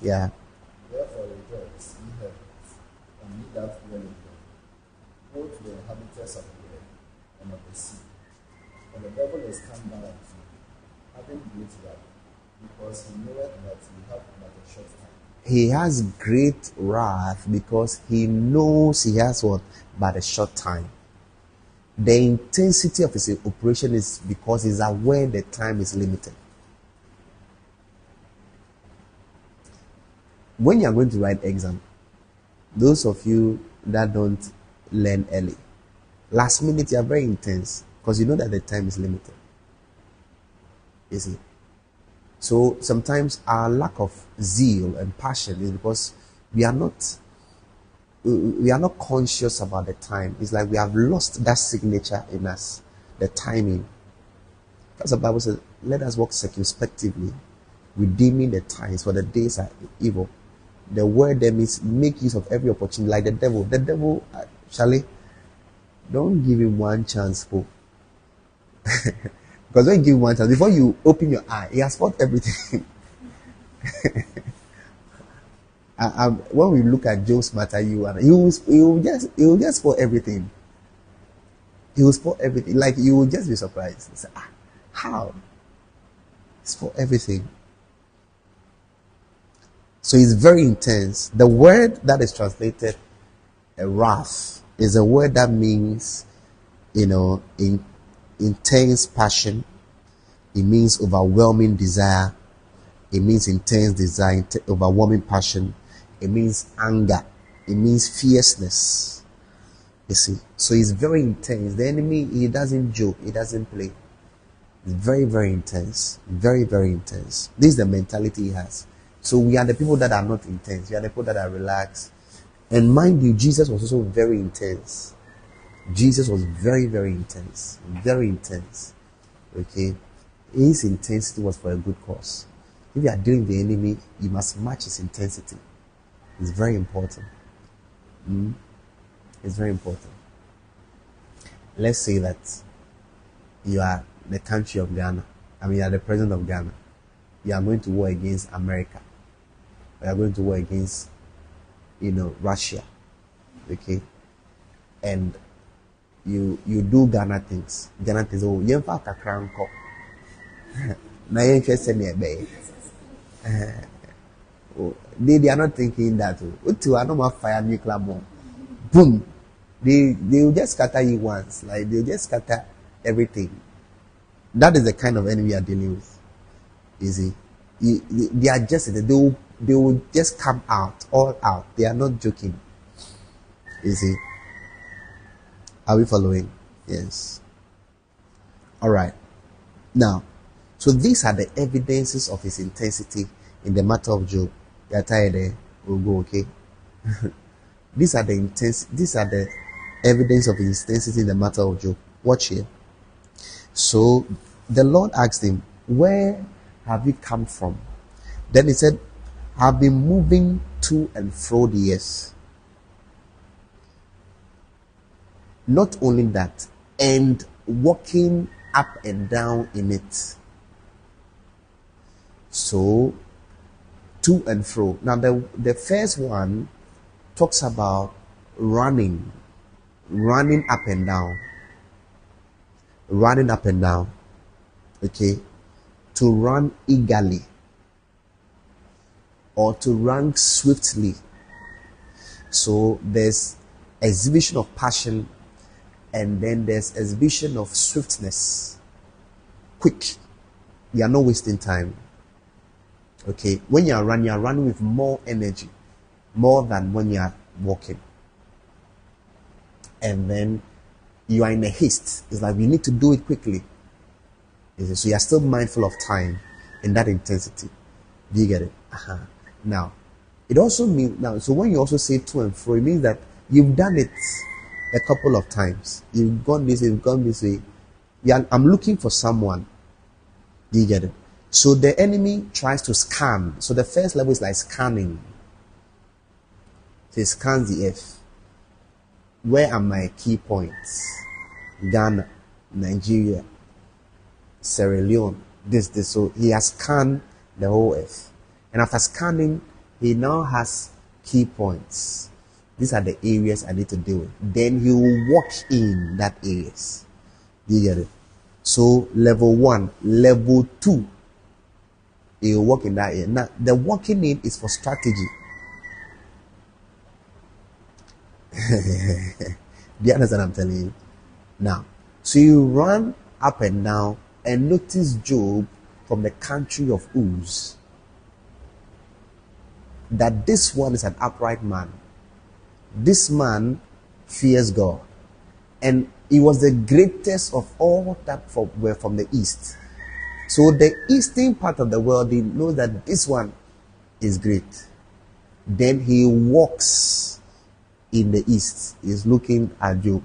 Yeah. Therefore rejoice, ye heavens, and ye that dwell in them, both the inhabitants of the earth and of the sea. For the devil is come down unto you, having great wrath, because he knoweth that ye have but a short time. He has great wrath because he knows he has what? But a short time. The intensity of his operation is because he's aware the time is limited. When you are going to write exam, those of you that don't learn early, last minute you are very intense because you know that the time is limited. You see? So sometimes our lack of zeal and passion is because we are not we are not conscious about the time. It's like we have lost that signature in us, the timing. Because the Bible says, let us walk circumspectively, redeeming the times, for the days are evil. The word there means make use of every opportunity, like the devil. The devil, uh, Charlie, don't give him one chance, for because when you give one chance, before you open your eye, he has fought everything. I, when we look at Job's matter, you and he will, he will just he will just for everything. He will for everything. Like you will just be surprised. Say, ah, how? It's for everything. So it's very intense. The word that is translated a wrath is a word that means, you know, in, intense passion. It means overwhelming desire. It means intense desire, overwhelming passion. It means anger. It means fierceness. You see, so it's very intense. The enemy, he doesn't joke, he doesn't play. It's very, very intense. Very, very intense. This is the mentality he has. So we are the people that are not intense. We are the people that are relaxed. And mind you, Jesus was also very intense. Jesus was very, very intense. Very intense. Okay? His intensity was for a good cause. If you are dealing with the enemy, you must match his intensity. It's very important. Mm? It's very important. Let's say that you are the country of Ghana. I mean, you are the president of Ghana. You are going to war against America. You are going to war against, you know, Russia. Okay? And you you do Ghana things. Ghana things. Oh, yemfa kakra nko. Na yɛnhwɛ sɛnea ɛbɛyɛ. They, they are not thinking that. Oh, I don't fire nuclear bomb. Boom. They they will just scatter you once. Like they'll just scatter everything. That is the kind of enemy you are dealing with. You see, you, they are just they will they will just come out all out. They are not joking. You see. Are we following? Yes. All right. Now, so these are the evidences of his intensity in the matter of Job. You are tired there? We'll go, okay? these are the intense these are the evidence of his intensity in the matter of Job. Watch here. So the Lord asked him, Where have you come from? Then he said, I've been moving to and fro the earth. Not only that, and walking up and down in it. So, to and fro. Now, the, the first one, talks about running, running up and down, running up and down. Okay, to run eagerly or to run swiftly. So there's exhibition of passion and then there's exhibition of swiftness. Quick. You are not wasting time. Okay. When you are running, you are running with more energy, more than when you are walking. And then you are in a haste. It's like you need to do it quickly. So you are still mindful of time in that intensity. Do you get it? Uh-huh. Now, it also means now. So when you also say to and fro, it means that you've done it a couple of times. You've gone this, you've gone this way. Yeah, I'm looking for someone. Do you get it? So the enemy tries to scan. So the first level is like scanning. So he scans the earth. Where are my key points? Ghana, Nigeria, Sierra Leone, this, this. So he has scanned the whole earth. And after scanning, he now has key points. These are the areas I need to deal with. Then he will walk in that areas. Do you get it? So level one, level two, he will walk in that area. Now the walking in is for strategy. Do you understand I'm telling you? Now, so you run up and down and notice Job from the country of Uz. That this one is an upright man. This man fears God. And he was the greatest of all that were from the east. So the eastern part of the world, they know that this one is great. Then he walks in the east. He's looking at Job,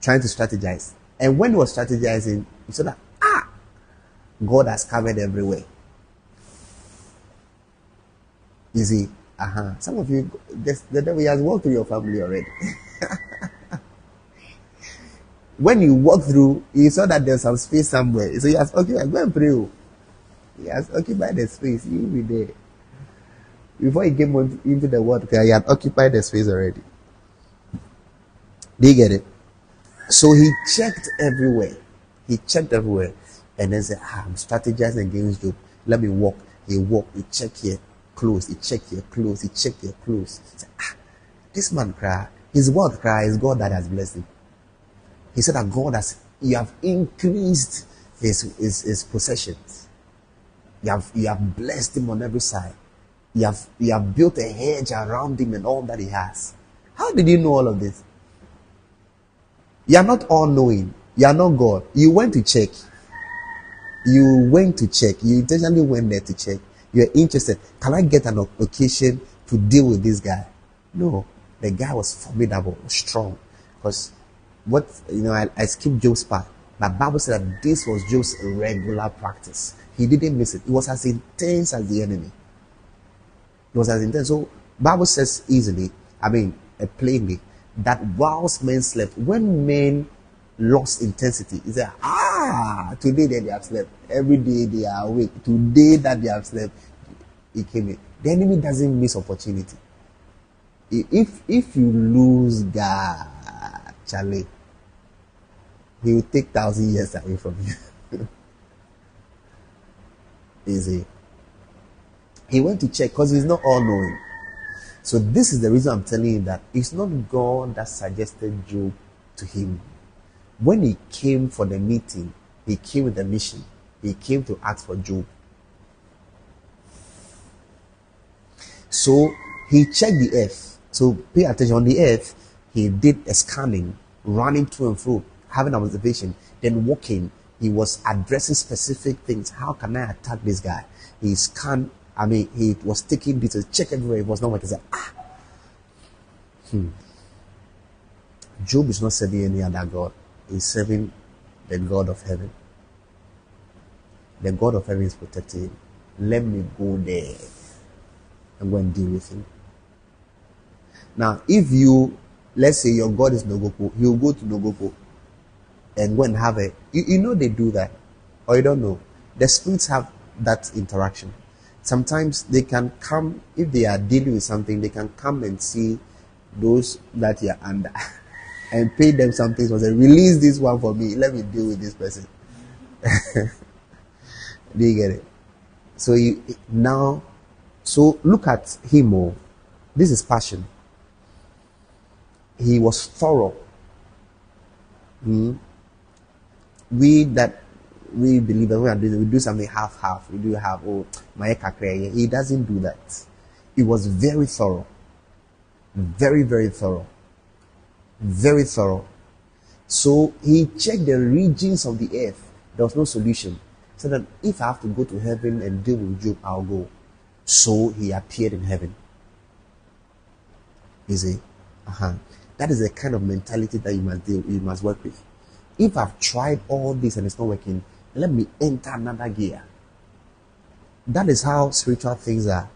trying to strategize. And when he was strategizing, he said that, ah, God has covered everywhere. You see, uh-huh. Some of you, the devil has walked through your family already. when you walk through, you saw that there's some space somewhere. So he has occupied, go and pray. He has occupied the space. You will be there. Before he came into the world, he had occupied the space already. Do you get it? So he checked everywhere. He checked everywhere. And then said, ah, I'm strategizing against you. Let me walk. He walked. He checked here, close. He checked your clothes, He checked your clothes. He said, ah, this man cry. His word cry is God that has blessed him. He said that God has, you have increased his, his, his possessions. You have, you have blessed him on every side. You have, you have built a hedge around him and all that he has. How did you know all of this? You are not all knowing. You are not God. You went to check. You went to check. You intentionally went there to check. You're interested. Can I get an occasion to deal with this guy? No. The guy was formidable, strong. Because what, you know, I, I skipped Job's part. But Bible said that this was Job's regular practice. He didn't miss it. It was as intense as the enemy. It was as intense. So Bible says easily, I mean, uh, plainly, that whilst men slept, when men lost intensity, he said, ah, today that they have slept. Every day they are awake. Today that they have slept, he came in. The enemy doesn't miss opportunity. If if you lose God, Charlie, he will take thousand years away from you. Easy. He went to check because he's not all knowing. So this is the reason I'm telling you that it's not God that suggested Job to him. When he came for the meeting, he came with a mission. He came to ask for Job. So he checked the earth. So pay attention on the earth. He did a scanning, running to and fro, having observation, then walking. He was addressing specific things. How can I attack this guy? He scanned I mean, he was taking details, check everywhere. It was not working. He said, ah, hmm. Job is not serving any other God. He's serving the God of heaven. The God of heaven is protecting him. Let me go there and go and deal with him. Now, if you, let's say your God is Nogopo, he'll go to Nogopo and go and have a, you, you know they do that, or you don't know. The spirits have that interaction. sometimes they can come if they are dealing with something they can come and see those that you are under and pay them something so say release this one for me. Let me deal with this person. Do you get it? So you now so look at him oh. This is passion. He was thorough. Hmm. we that we believe that we we do something half half we do have oh my he doesn't do that. He was very thorough. Very very thorough very thorough so he checked the regions of the earth there was no solution so that if i have to go to heaven and deal with job i'll go so he appeared in heaven you see uh-huh that is the kind of mentality that you must deal, you must work with. If I've tried all this and it's not working, let me enter another gear. That is how spiritual things are.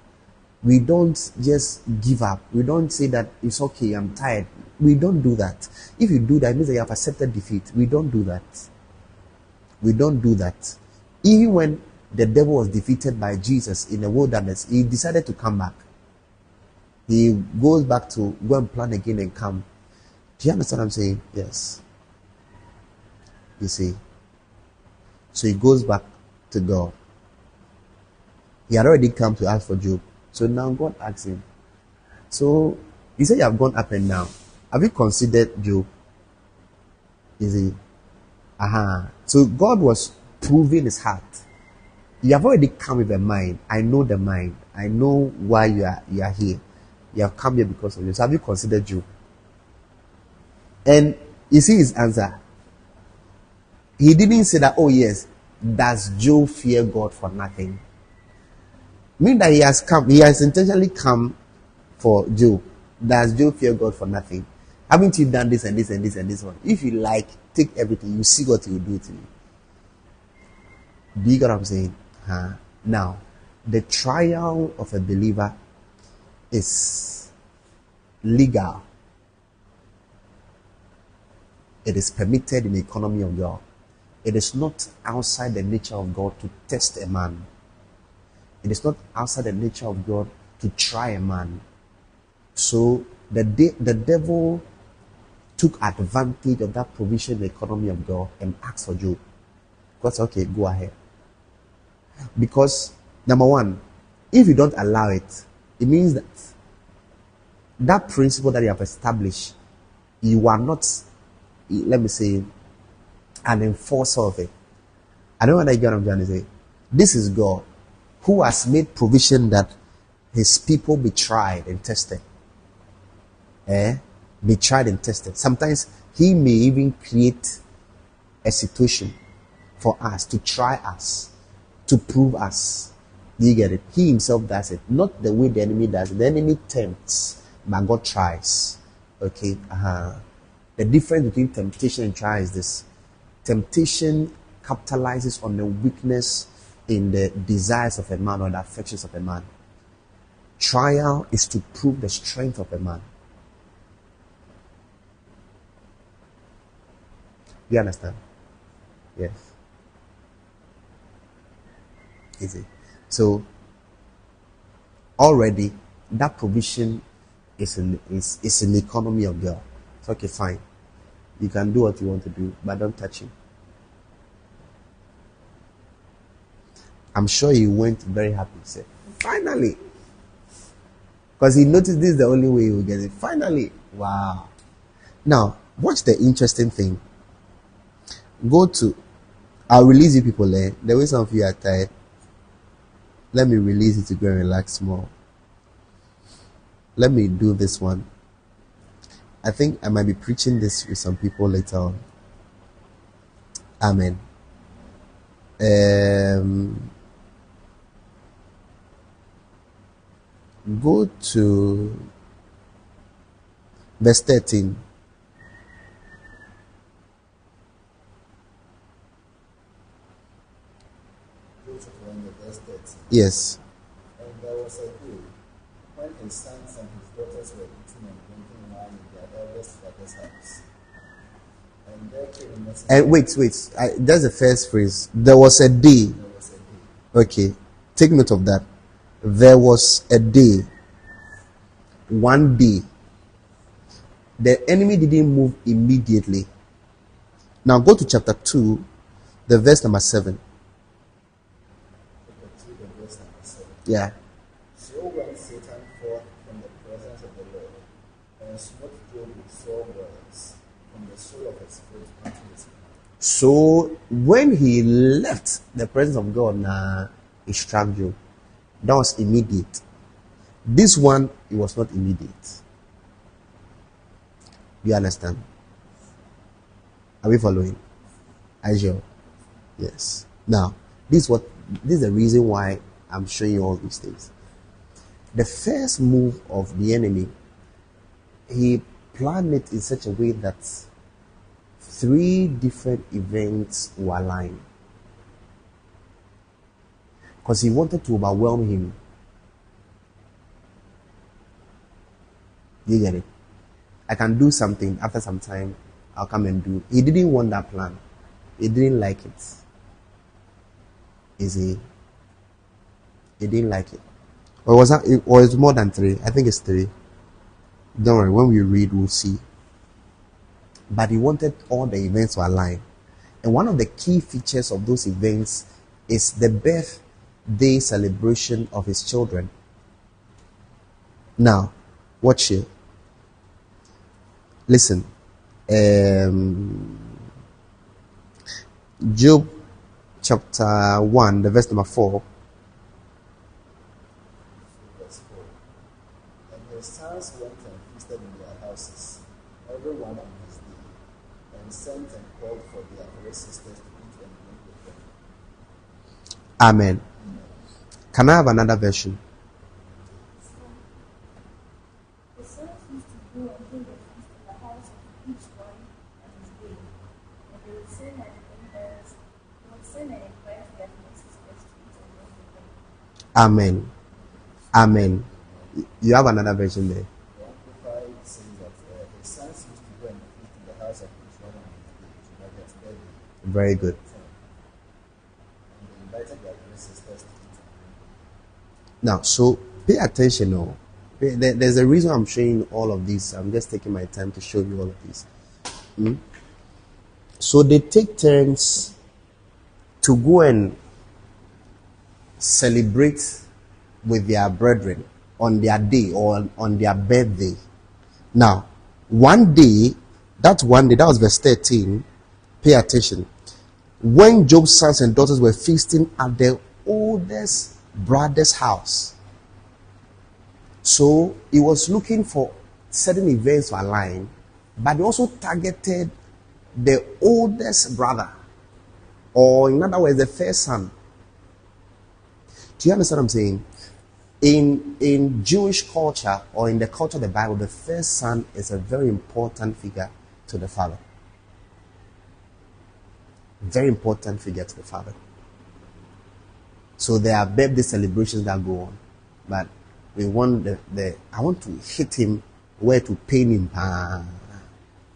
We don't just give up. We don't say that it's okay, I'm tired. We don't do that. If you do that, it means that you have accepted defeat. We don't do that. We don't do that. Even when the devil was defeated by Jesus in the wilderness, he decided to come back he goes back to go and plan again and come. Do you understand what I'm saying? Yes. You see. So he goes back to God. He had already come to ask for Job. So now God asks him. So he said you have gone up and down. Have you considered Job? You see. Aha. Uh-huh. So God was proving his heart. You have already come with a mind. I know the mind. I know why you are you are here. You have come here because of this. Have you considered Job? And you see his answer. He didn't say that, oh yes, does Job fear God for nothing? Meaning that he has come, he has intentionally come for Job. Does Job fear God for nothing? Haven't you done this and this and this and this one? If you like, take everything, you see what will do to you. Do you get what I'm saying? Huh? Now, the trial of a believer is legal. It is permitted in the economy of God. It is not outside the nature of God to test a man. It is not outside the nature of God to try a man. So the, de- the devil took advantage of that provision economy of God and asked for Job. God said, okay, go ahead. Because, number one, if you don't allow it, it means that that principle that you have established, you are not, let me say, an enforcer of it. I don't know what I get what I'm to say. This is God who has made provision that his people be tried and tested. Eh? Be tried and tested. Sometimes he may even create a situation for us to try us, to prove us. Do you get it? He himself does it, not the way the enemy does it. The enemy tempts, but God tries. Okay. Uh-huh. The difference between temptation and trial is this: temptation capitalizes on the weakness in the desires of a man or the affections of a man. Trial is to prove the strength of a man. You understand? Yes. Easy. So already that provision is in is, is in the economy of God. It's okay, fine. You can do what you want to do, but don't touch him. I'm sure he went very happy. He said, finally. Because he noticed this is the only way he will get it. Finally. Wow. Now, what's the interesting thing? Go to, I'll release you people there. The way some of you are tired, let me release you to go and relax more. Let me do this one. I think I might be preaching this with some people later on. Amen. Um, go to verse 13. Yes. And there was a day when his sons and his daughters were eating and drinking wine in their eldest father's house. And there came a messenger. And wait, wait. I, that's the first phrase. There was a day. There was a day. Okay. Take note of that. there was a day, one day, the enemy didn't move immediately. Now go to chapter 2, the verse number 7. Chapter 2, the verse number 7. Yeah. So went Satan forth from the presence of the Lord, and smote Job with sore words from the sole of his foot unto his feet. So when he left the presence of God, nah, he struck Job. That was immediate. This one, it was not immediate. Do you understand? Are we following? Are? Yes. Now, this is what this is the reason why I'm showing you all these things. The first move of the enemy, he planned it in such a way that three different events were aligned. Because he wanted to overwhelm him. You get it? I can do something after some time, I'll come and do. He didn't want that plan. He didn't like it. Is he? He didn't like it. Or was that, more than three? I think it's three. Don't worry, when we read, we'll see. But he wanted all the events to align. And one of the key features of those events is the birthday celebration of his children. Now, watch here. Listen. Um, Job chapter 1, the verse number 4. Verse 4. And his sons went and feasted in their houses, every one on his day, and sent and called for their three sisters to eat and drink with them. Amen. Can I have another version? The sons used to go and hold a feast in the house of each one on his day. And they would send and invite, they would send and invite their three sisters to eat and drink with them. Amen. Amen. You have another version there. Very good. Now, so pay attention. Oh, Pay- there- there's a reason I'm showing all of this. I'm just taking my time to show you all of this. Hmm? So they take turns to go and celebrate with their brethren on their day or on, their birthday. Now, one day, that one day, that was verse 13. Pay attention. When Job's sons and daughters were feasting at their oldest brother's house. So he was looking for certain events to align, but he also targeted the oldest brother, or in other words, the first son. Do you understand what I'm saying? In in Jewish culture or in the culture of the Bible, the first son is a very important figure to the father. Very important figure to the father. So there are birthday celebrations that go on, but we want the, the I want to hit him where to pain him, ah,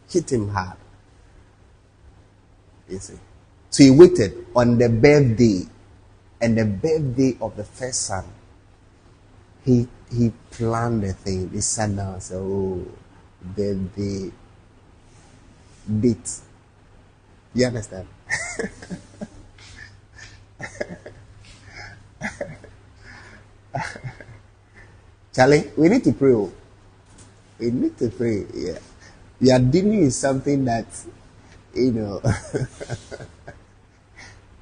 hit him hard. You see. So he waited on the birthday, and the birthday of the first son. He he planned the thing. He sat down and said, "Oh, birthday date." You understand? Charlie, we need to pray. oh. We need to pray. Yeah. We are dealing with something that, you know,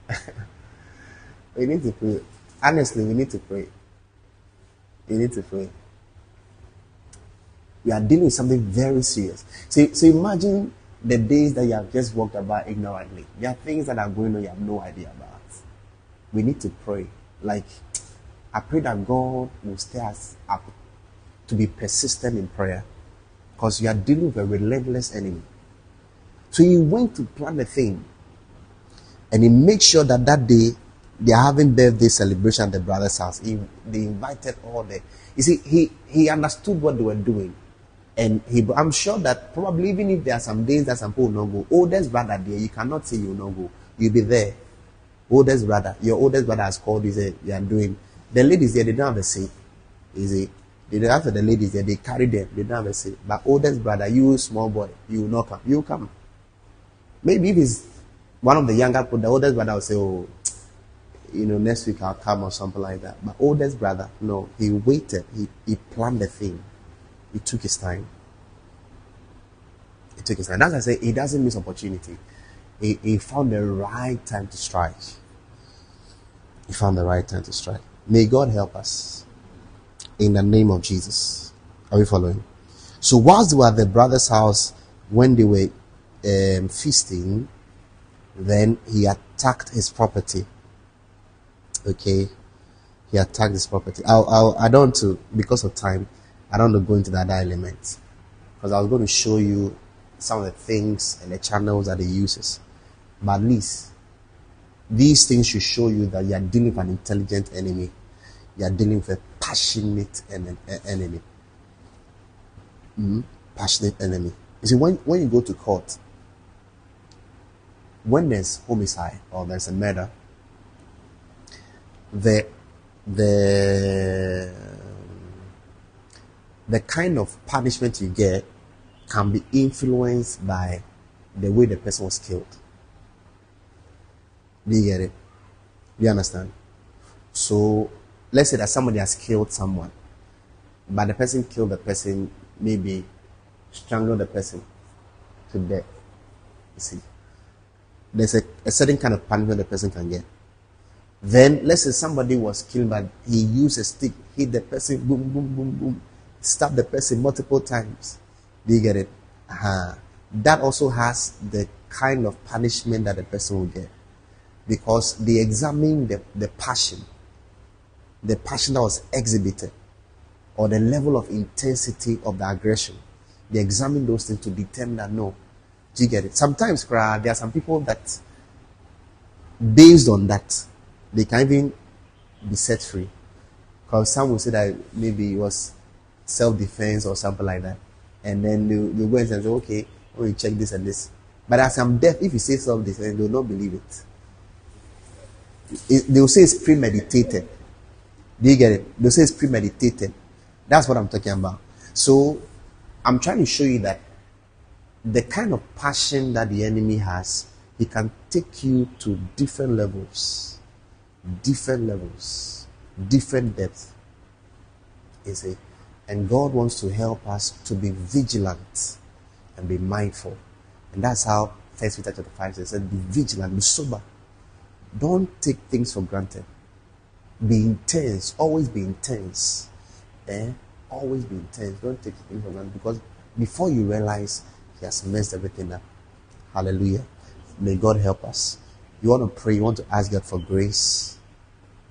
we need to pray. Honestly, we need to pray. We need to pray. We are dealing with something very serious. So, so imagine the days that you have just walked about ignorantly. There are things that are going on you have no idea about. We need to pray. Like, I pray that God will stir us up to be persistent in prayer because you are dealing with a relentless enemy. So he went to plan the thing and he made sure that that day they are having birthday celebration at the brother's house. He, they invited all the. You see, he he understood what they were doing, and he. I'm sure that probably even if there are some days that some people will not go, oldest brother there, you cannot say you will not go. You'll be there. Oldest brother, your oldest brother has called you. Say you are doing. The ladies there, they don't have a say. You see, they have the ladies there, they carry them, they don't have a say. But oldest brother, you small boy, you will not come. You will come. Maybe if it's one of the younger people, the oldest brother will say, Oh, you know, next week I'll come or something like that. But oldest brother, no, he waited, he, he planned the thing, he took his time. He took his time. As I say he doesn't miss opportunity. He, he found the right time to strike. He found the right time to strike. May God help us in the name of Jesus. Are we following? So, whilst they were at the brother's house when they were um, feasting, then he attacked his property. Okay, he attacked this property. I'll, I'll, I don't want to, because of time, I don't want to go into that element because I was going to show you some of the things and the channels that he uses. But at least these things should show you that you are dealing with an intelligent enemy. You are dealing with a passionate en- enemy. Mm? Passionate enemy. You see, when, when you go to court, when there's homicide or there's a murder, the the the kind of punishment you get can be influenced by the way the person was killed. Do you get it? Do you understand? So let's say that somebody has killed someone, but the person killed the person, maybe strangled the person to death. You see, there's a, a certain kind of punishment the person can get. Then let's say somebody was killed, but he used a stick, hit the person, boom, boom, boom, boom, stabbed the person multiple times. Do you get it? Uh-huh. That also has the kind of punishment that the person will get because they examine the, the passion, the passion that was exhibited, or the level of intensity of the aggression. They examine those things to determine that no. Do you get it? Sometimes there are some people that, based on that, they can even be set free. Because some will say that maybe it was self defense or something like that. And then they, they go and say, okay, we check this and this. But as I'm deaf, if you say self defense, they will not believe it they will say it's premeditated. Do you get it? They'll say it's premeditated. That's what I'm talking about. So I'm trying to show you that the kind of passion that the enemy has, he can take you to different levels, different levels, different depth. You see? And God wants to help us to be vigilant and be mindful. And that's how First Peter chapter 5 says, be vigilant, be sober. Don't take things for granted. Be intense. Always be intense. Eh? Always be intense. Don't take things for granted because before you realize, He has messed everything up. Hallelujah. May God help us. You want to pray, you want to ask God for grace.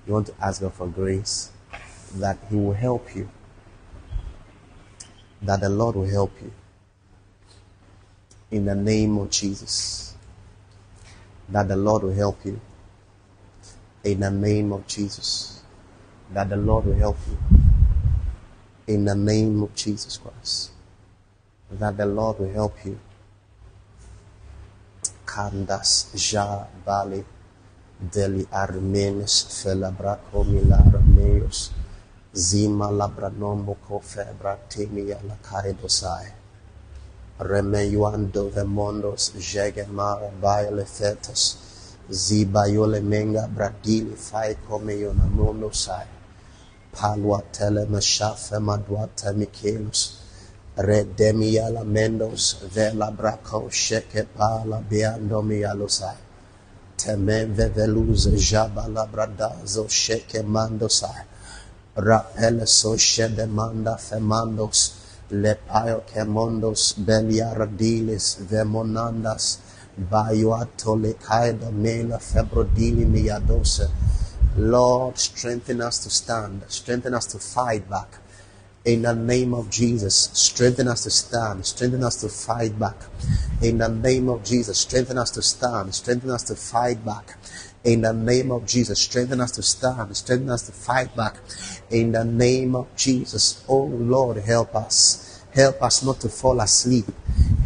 You want to ask God for grace that He will help you. That the Lord will help you. In the name of Jesus. That the Lord will help you in the name of Jesus. That the Lord will help you in the name of Jesus Christ. That the Lord will help you. Kandas ja bali deli armenes felabraco milarmeos zima labranombo cofebra temia la caedosai remeyuando vemondos jegemara baile fetas ziba yole menga bradili fai come yona mono sai. Palwa tele mashafe madwata mikelus redemia la mendos vela braco sheke pala biando mialo sai teme veveluz jaba la bradazo sheke mando sai rapele so shede manda femandos le paio kemondos belia radilis vemonandas Bayuatole kaida mela febrodini miyadosa. Lord, strengthen us to stand, strengthen us to fight back. In the name of Jesus, strengthen us to stand, strengthen us to fight back. In the name of Jesus, strengthen us to stand, strengthen us to fight back. In the name of Jesus, strengthen us to stand, strengthen us to fight back. In the name of Jesus, oh Lord, help us. Help us not to fall asleep.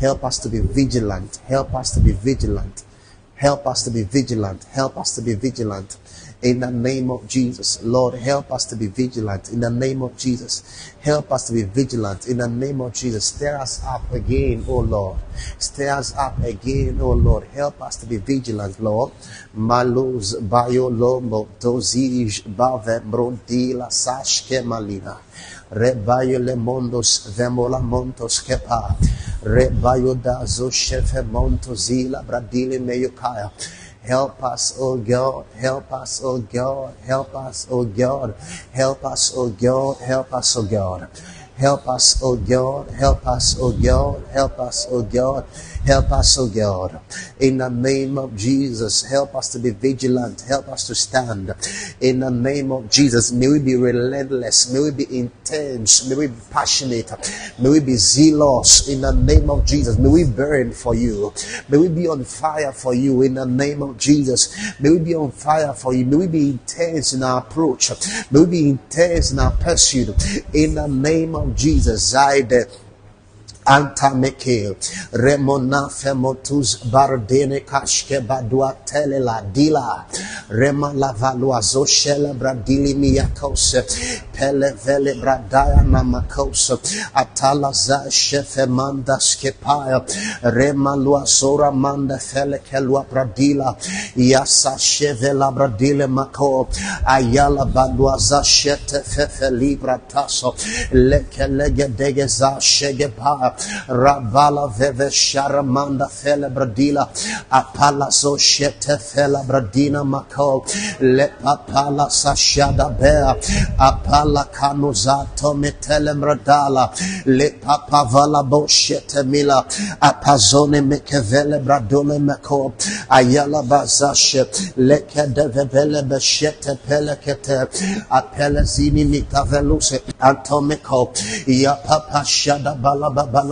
Help us to be vigilant. Help us to be vigilant. Help us to be vigilant. Help us to be vigilant. In the name of Jesus, Lord, help us to be vigilant. In the name of Jesus, help us to be vigilant. In the name of Jesus, stir us up again, oh Lord. Stir us up again, oh Lord. Help us to be vigilant, Lord. Maluz bayo lomo dozij bave brontila sashke malina. Rebayo le mondos vemola montos kepa. Rebayo da zo shefe monto zila bradile meyukaya. Help us, oh God. Help us, oh God. Help us, oh God. Help us, oh God. Help us, oh God. Help us, oh God. Help us, oh God. Help us, oh God. Help us, oh God. In the name of Jesus, help us to be vigilant. Help us to stand. In the name of Jesus, may we be relentless. May we be intense. May we be passionate. May we be zealous. In the name of Jesus, may we burn for you. May we be on fire for you. In the name of Jesus, may we be on fire for you. May we be intense in our approach. May we be intense in our pursuit. In the name of Jesus, Antameke Remona Femotus Bardene Kashke Badua Telela Dila. Rema Lavalua Zoshela Bradili Miyakose Pele Vele Bradaya Namakose Atala Za Shefe Manda Skepaya. Rema Lua Sora Manda Fele Kelua Bradila. Yasa Shevela Bradile Mako. Ayala Badua Za Shete Fefe Libra Taso. Leke Lege Dege Za Shegepaya Rabala veve sharamanda felebradila. Apala so shete felebradina mako. Lepapala sashada bea. Apala kanuzato metelemradala. Lepapavala bo shete mila. Apazone mekevele bradone mako. Ayala bazashe. Leke devebele beshete pelekete. Apelezini mitaveluse. Antomeko. Yapapa shada balababa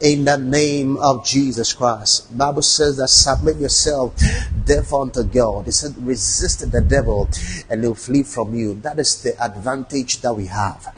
in the name of Jesus Christ. Bible says that submit yourself therefore unto God. It said resist the devil and he'll flee from you. That is the advantage that we have.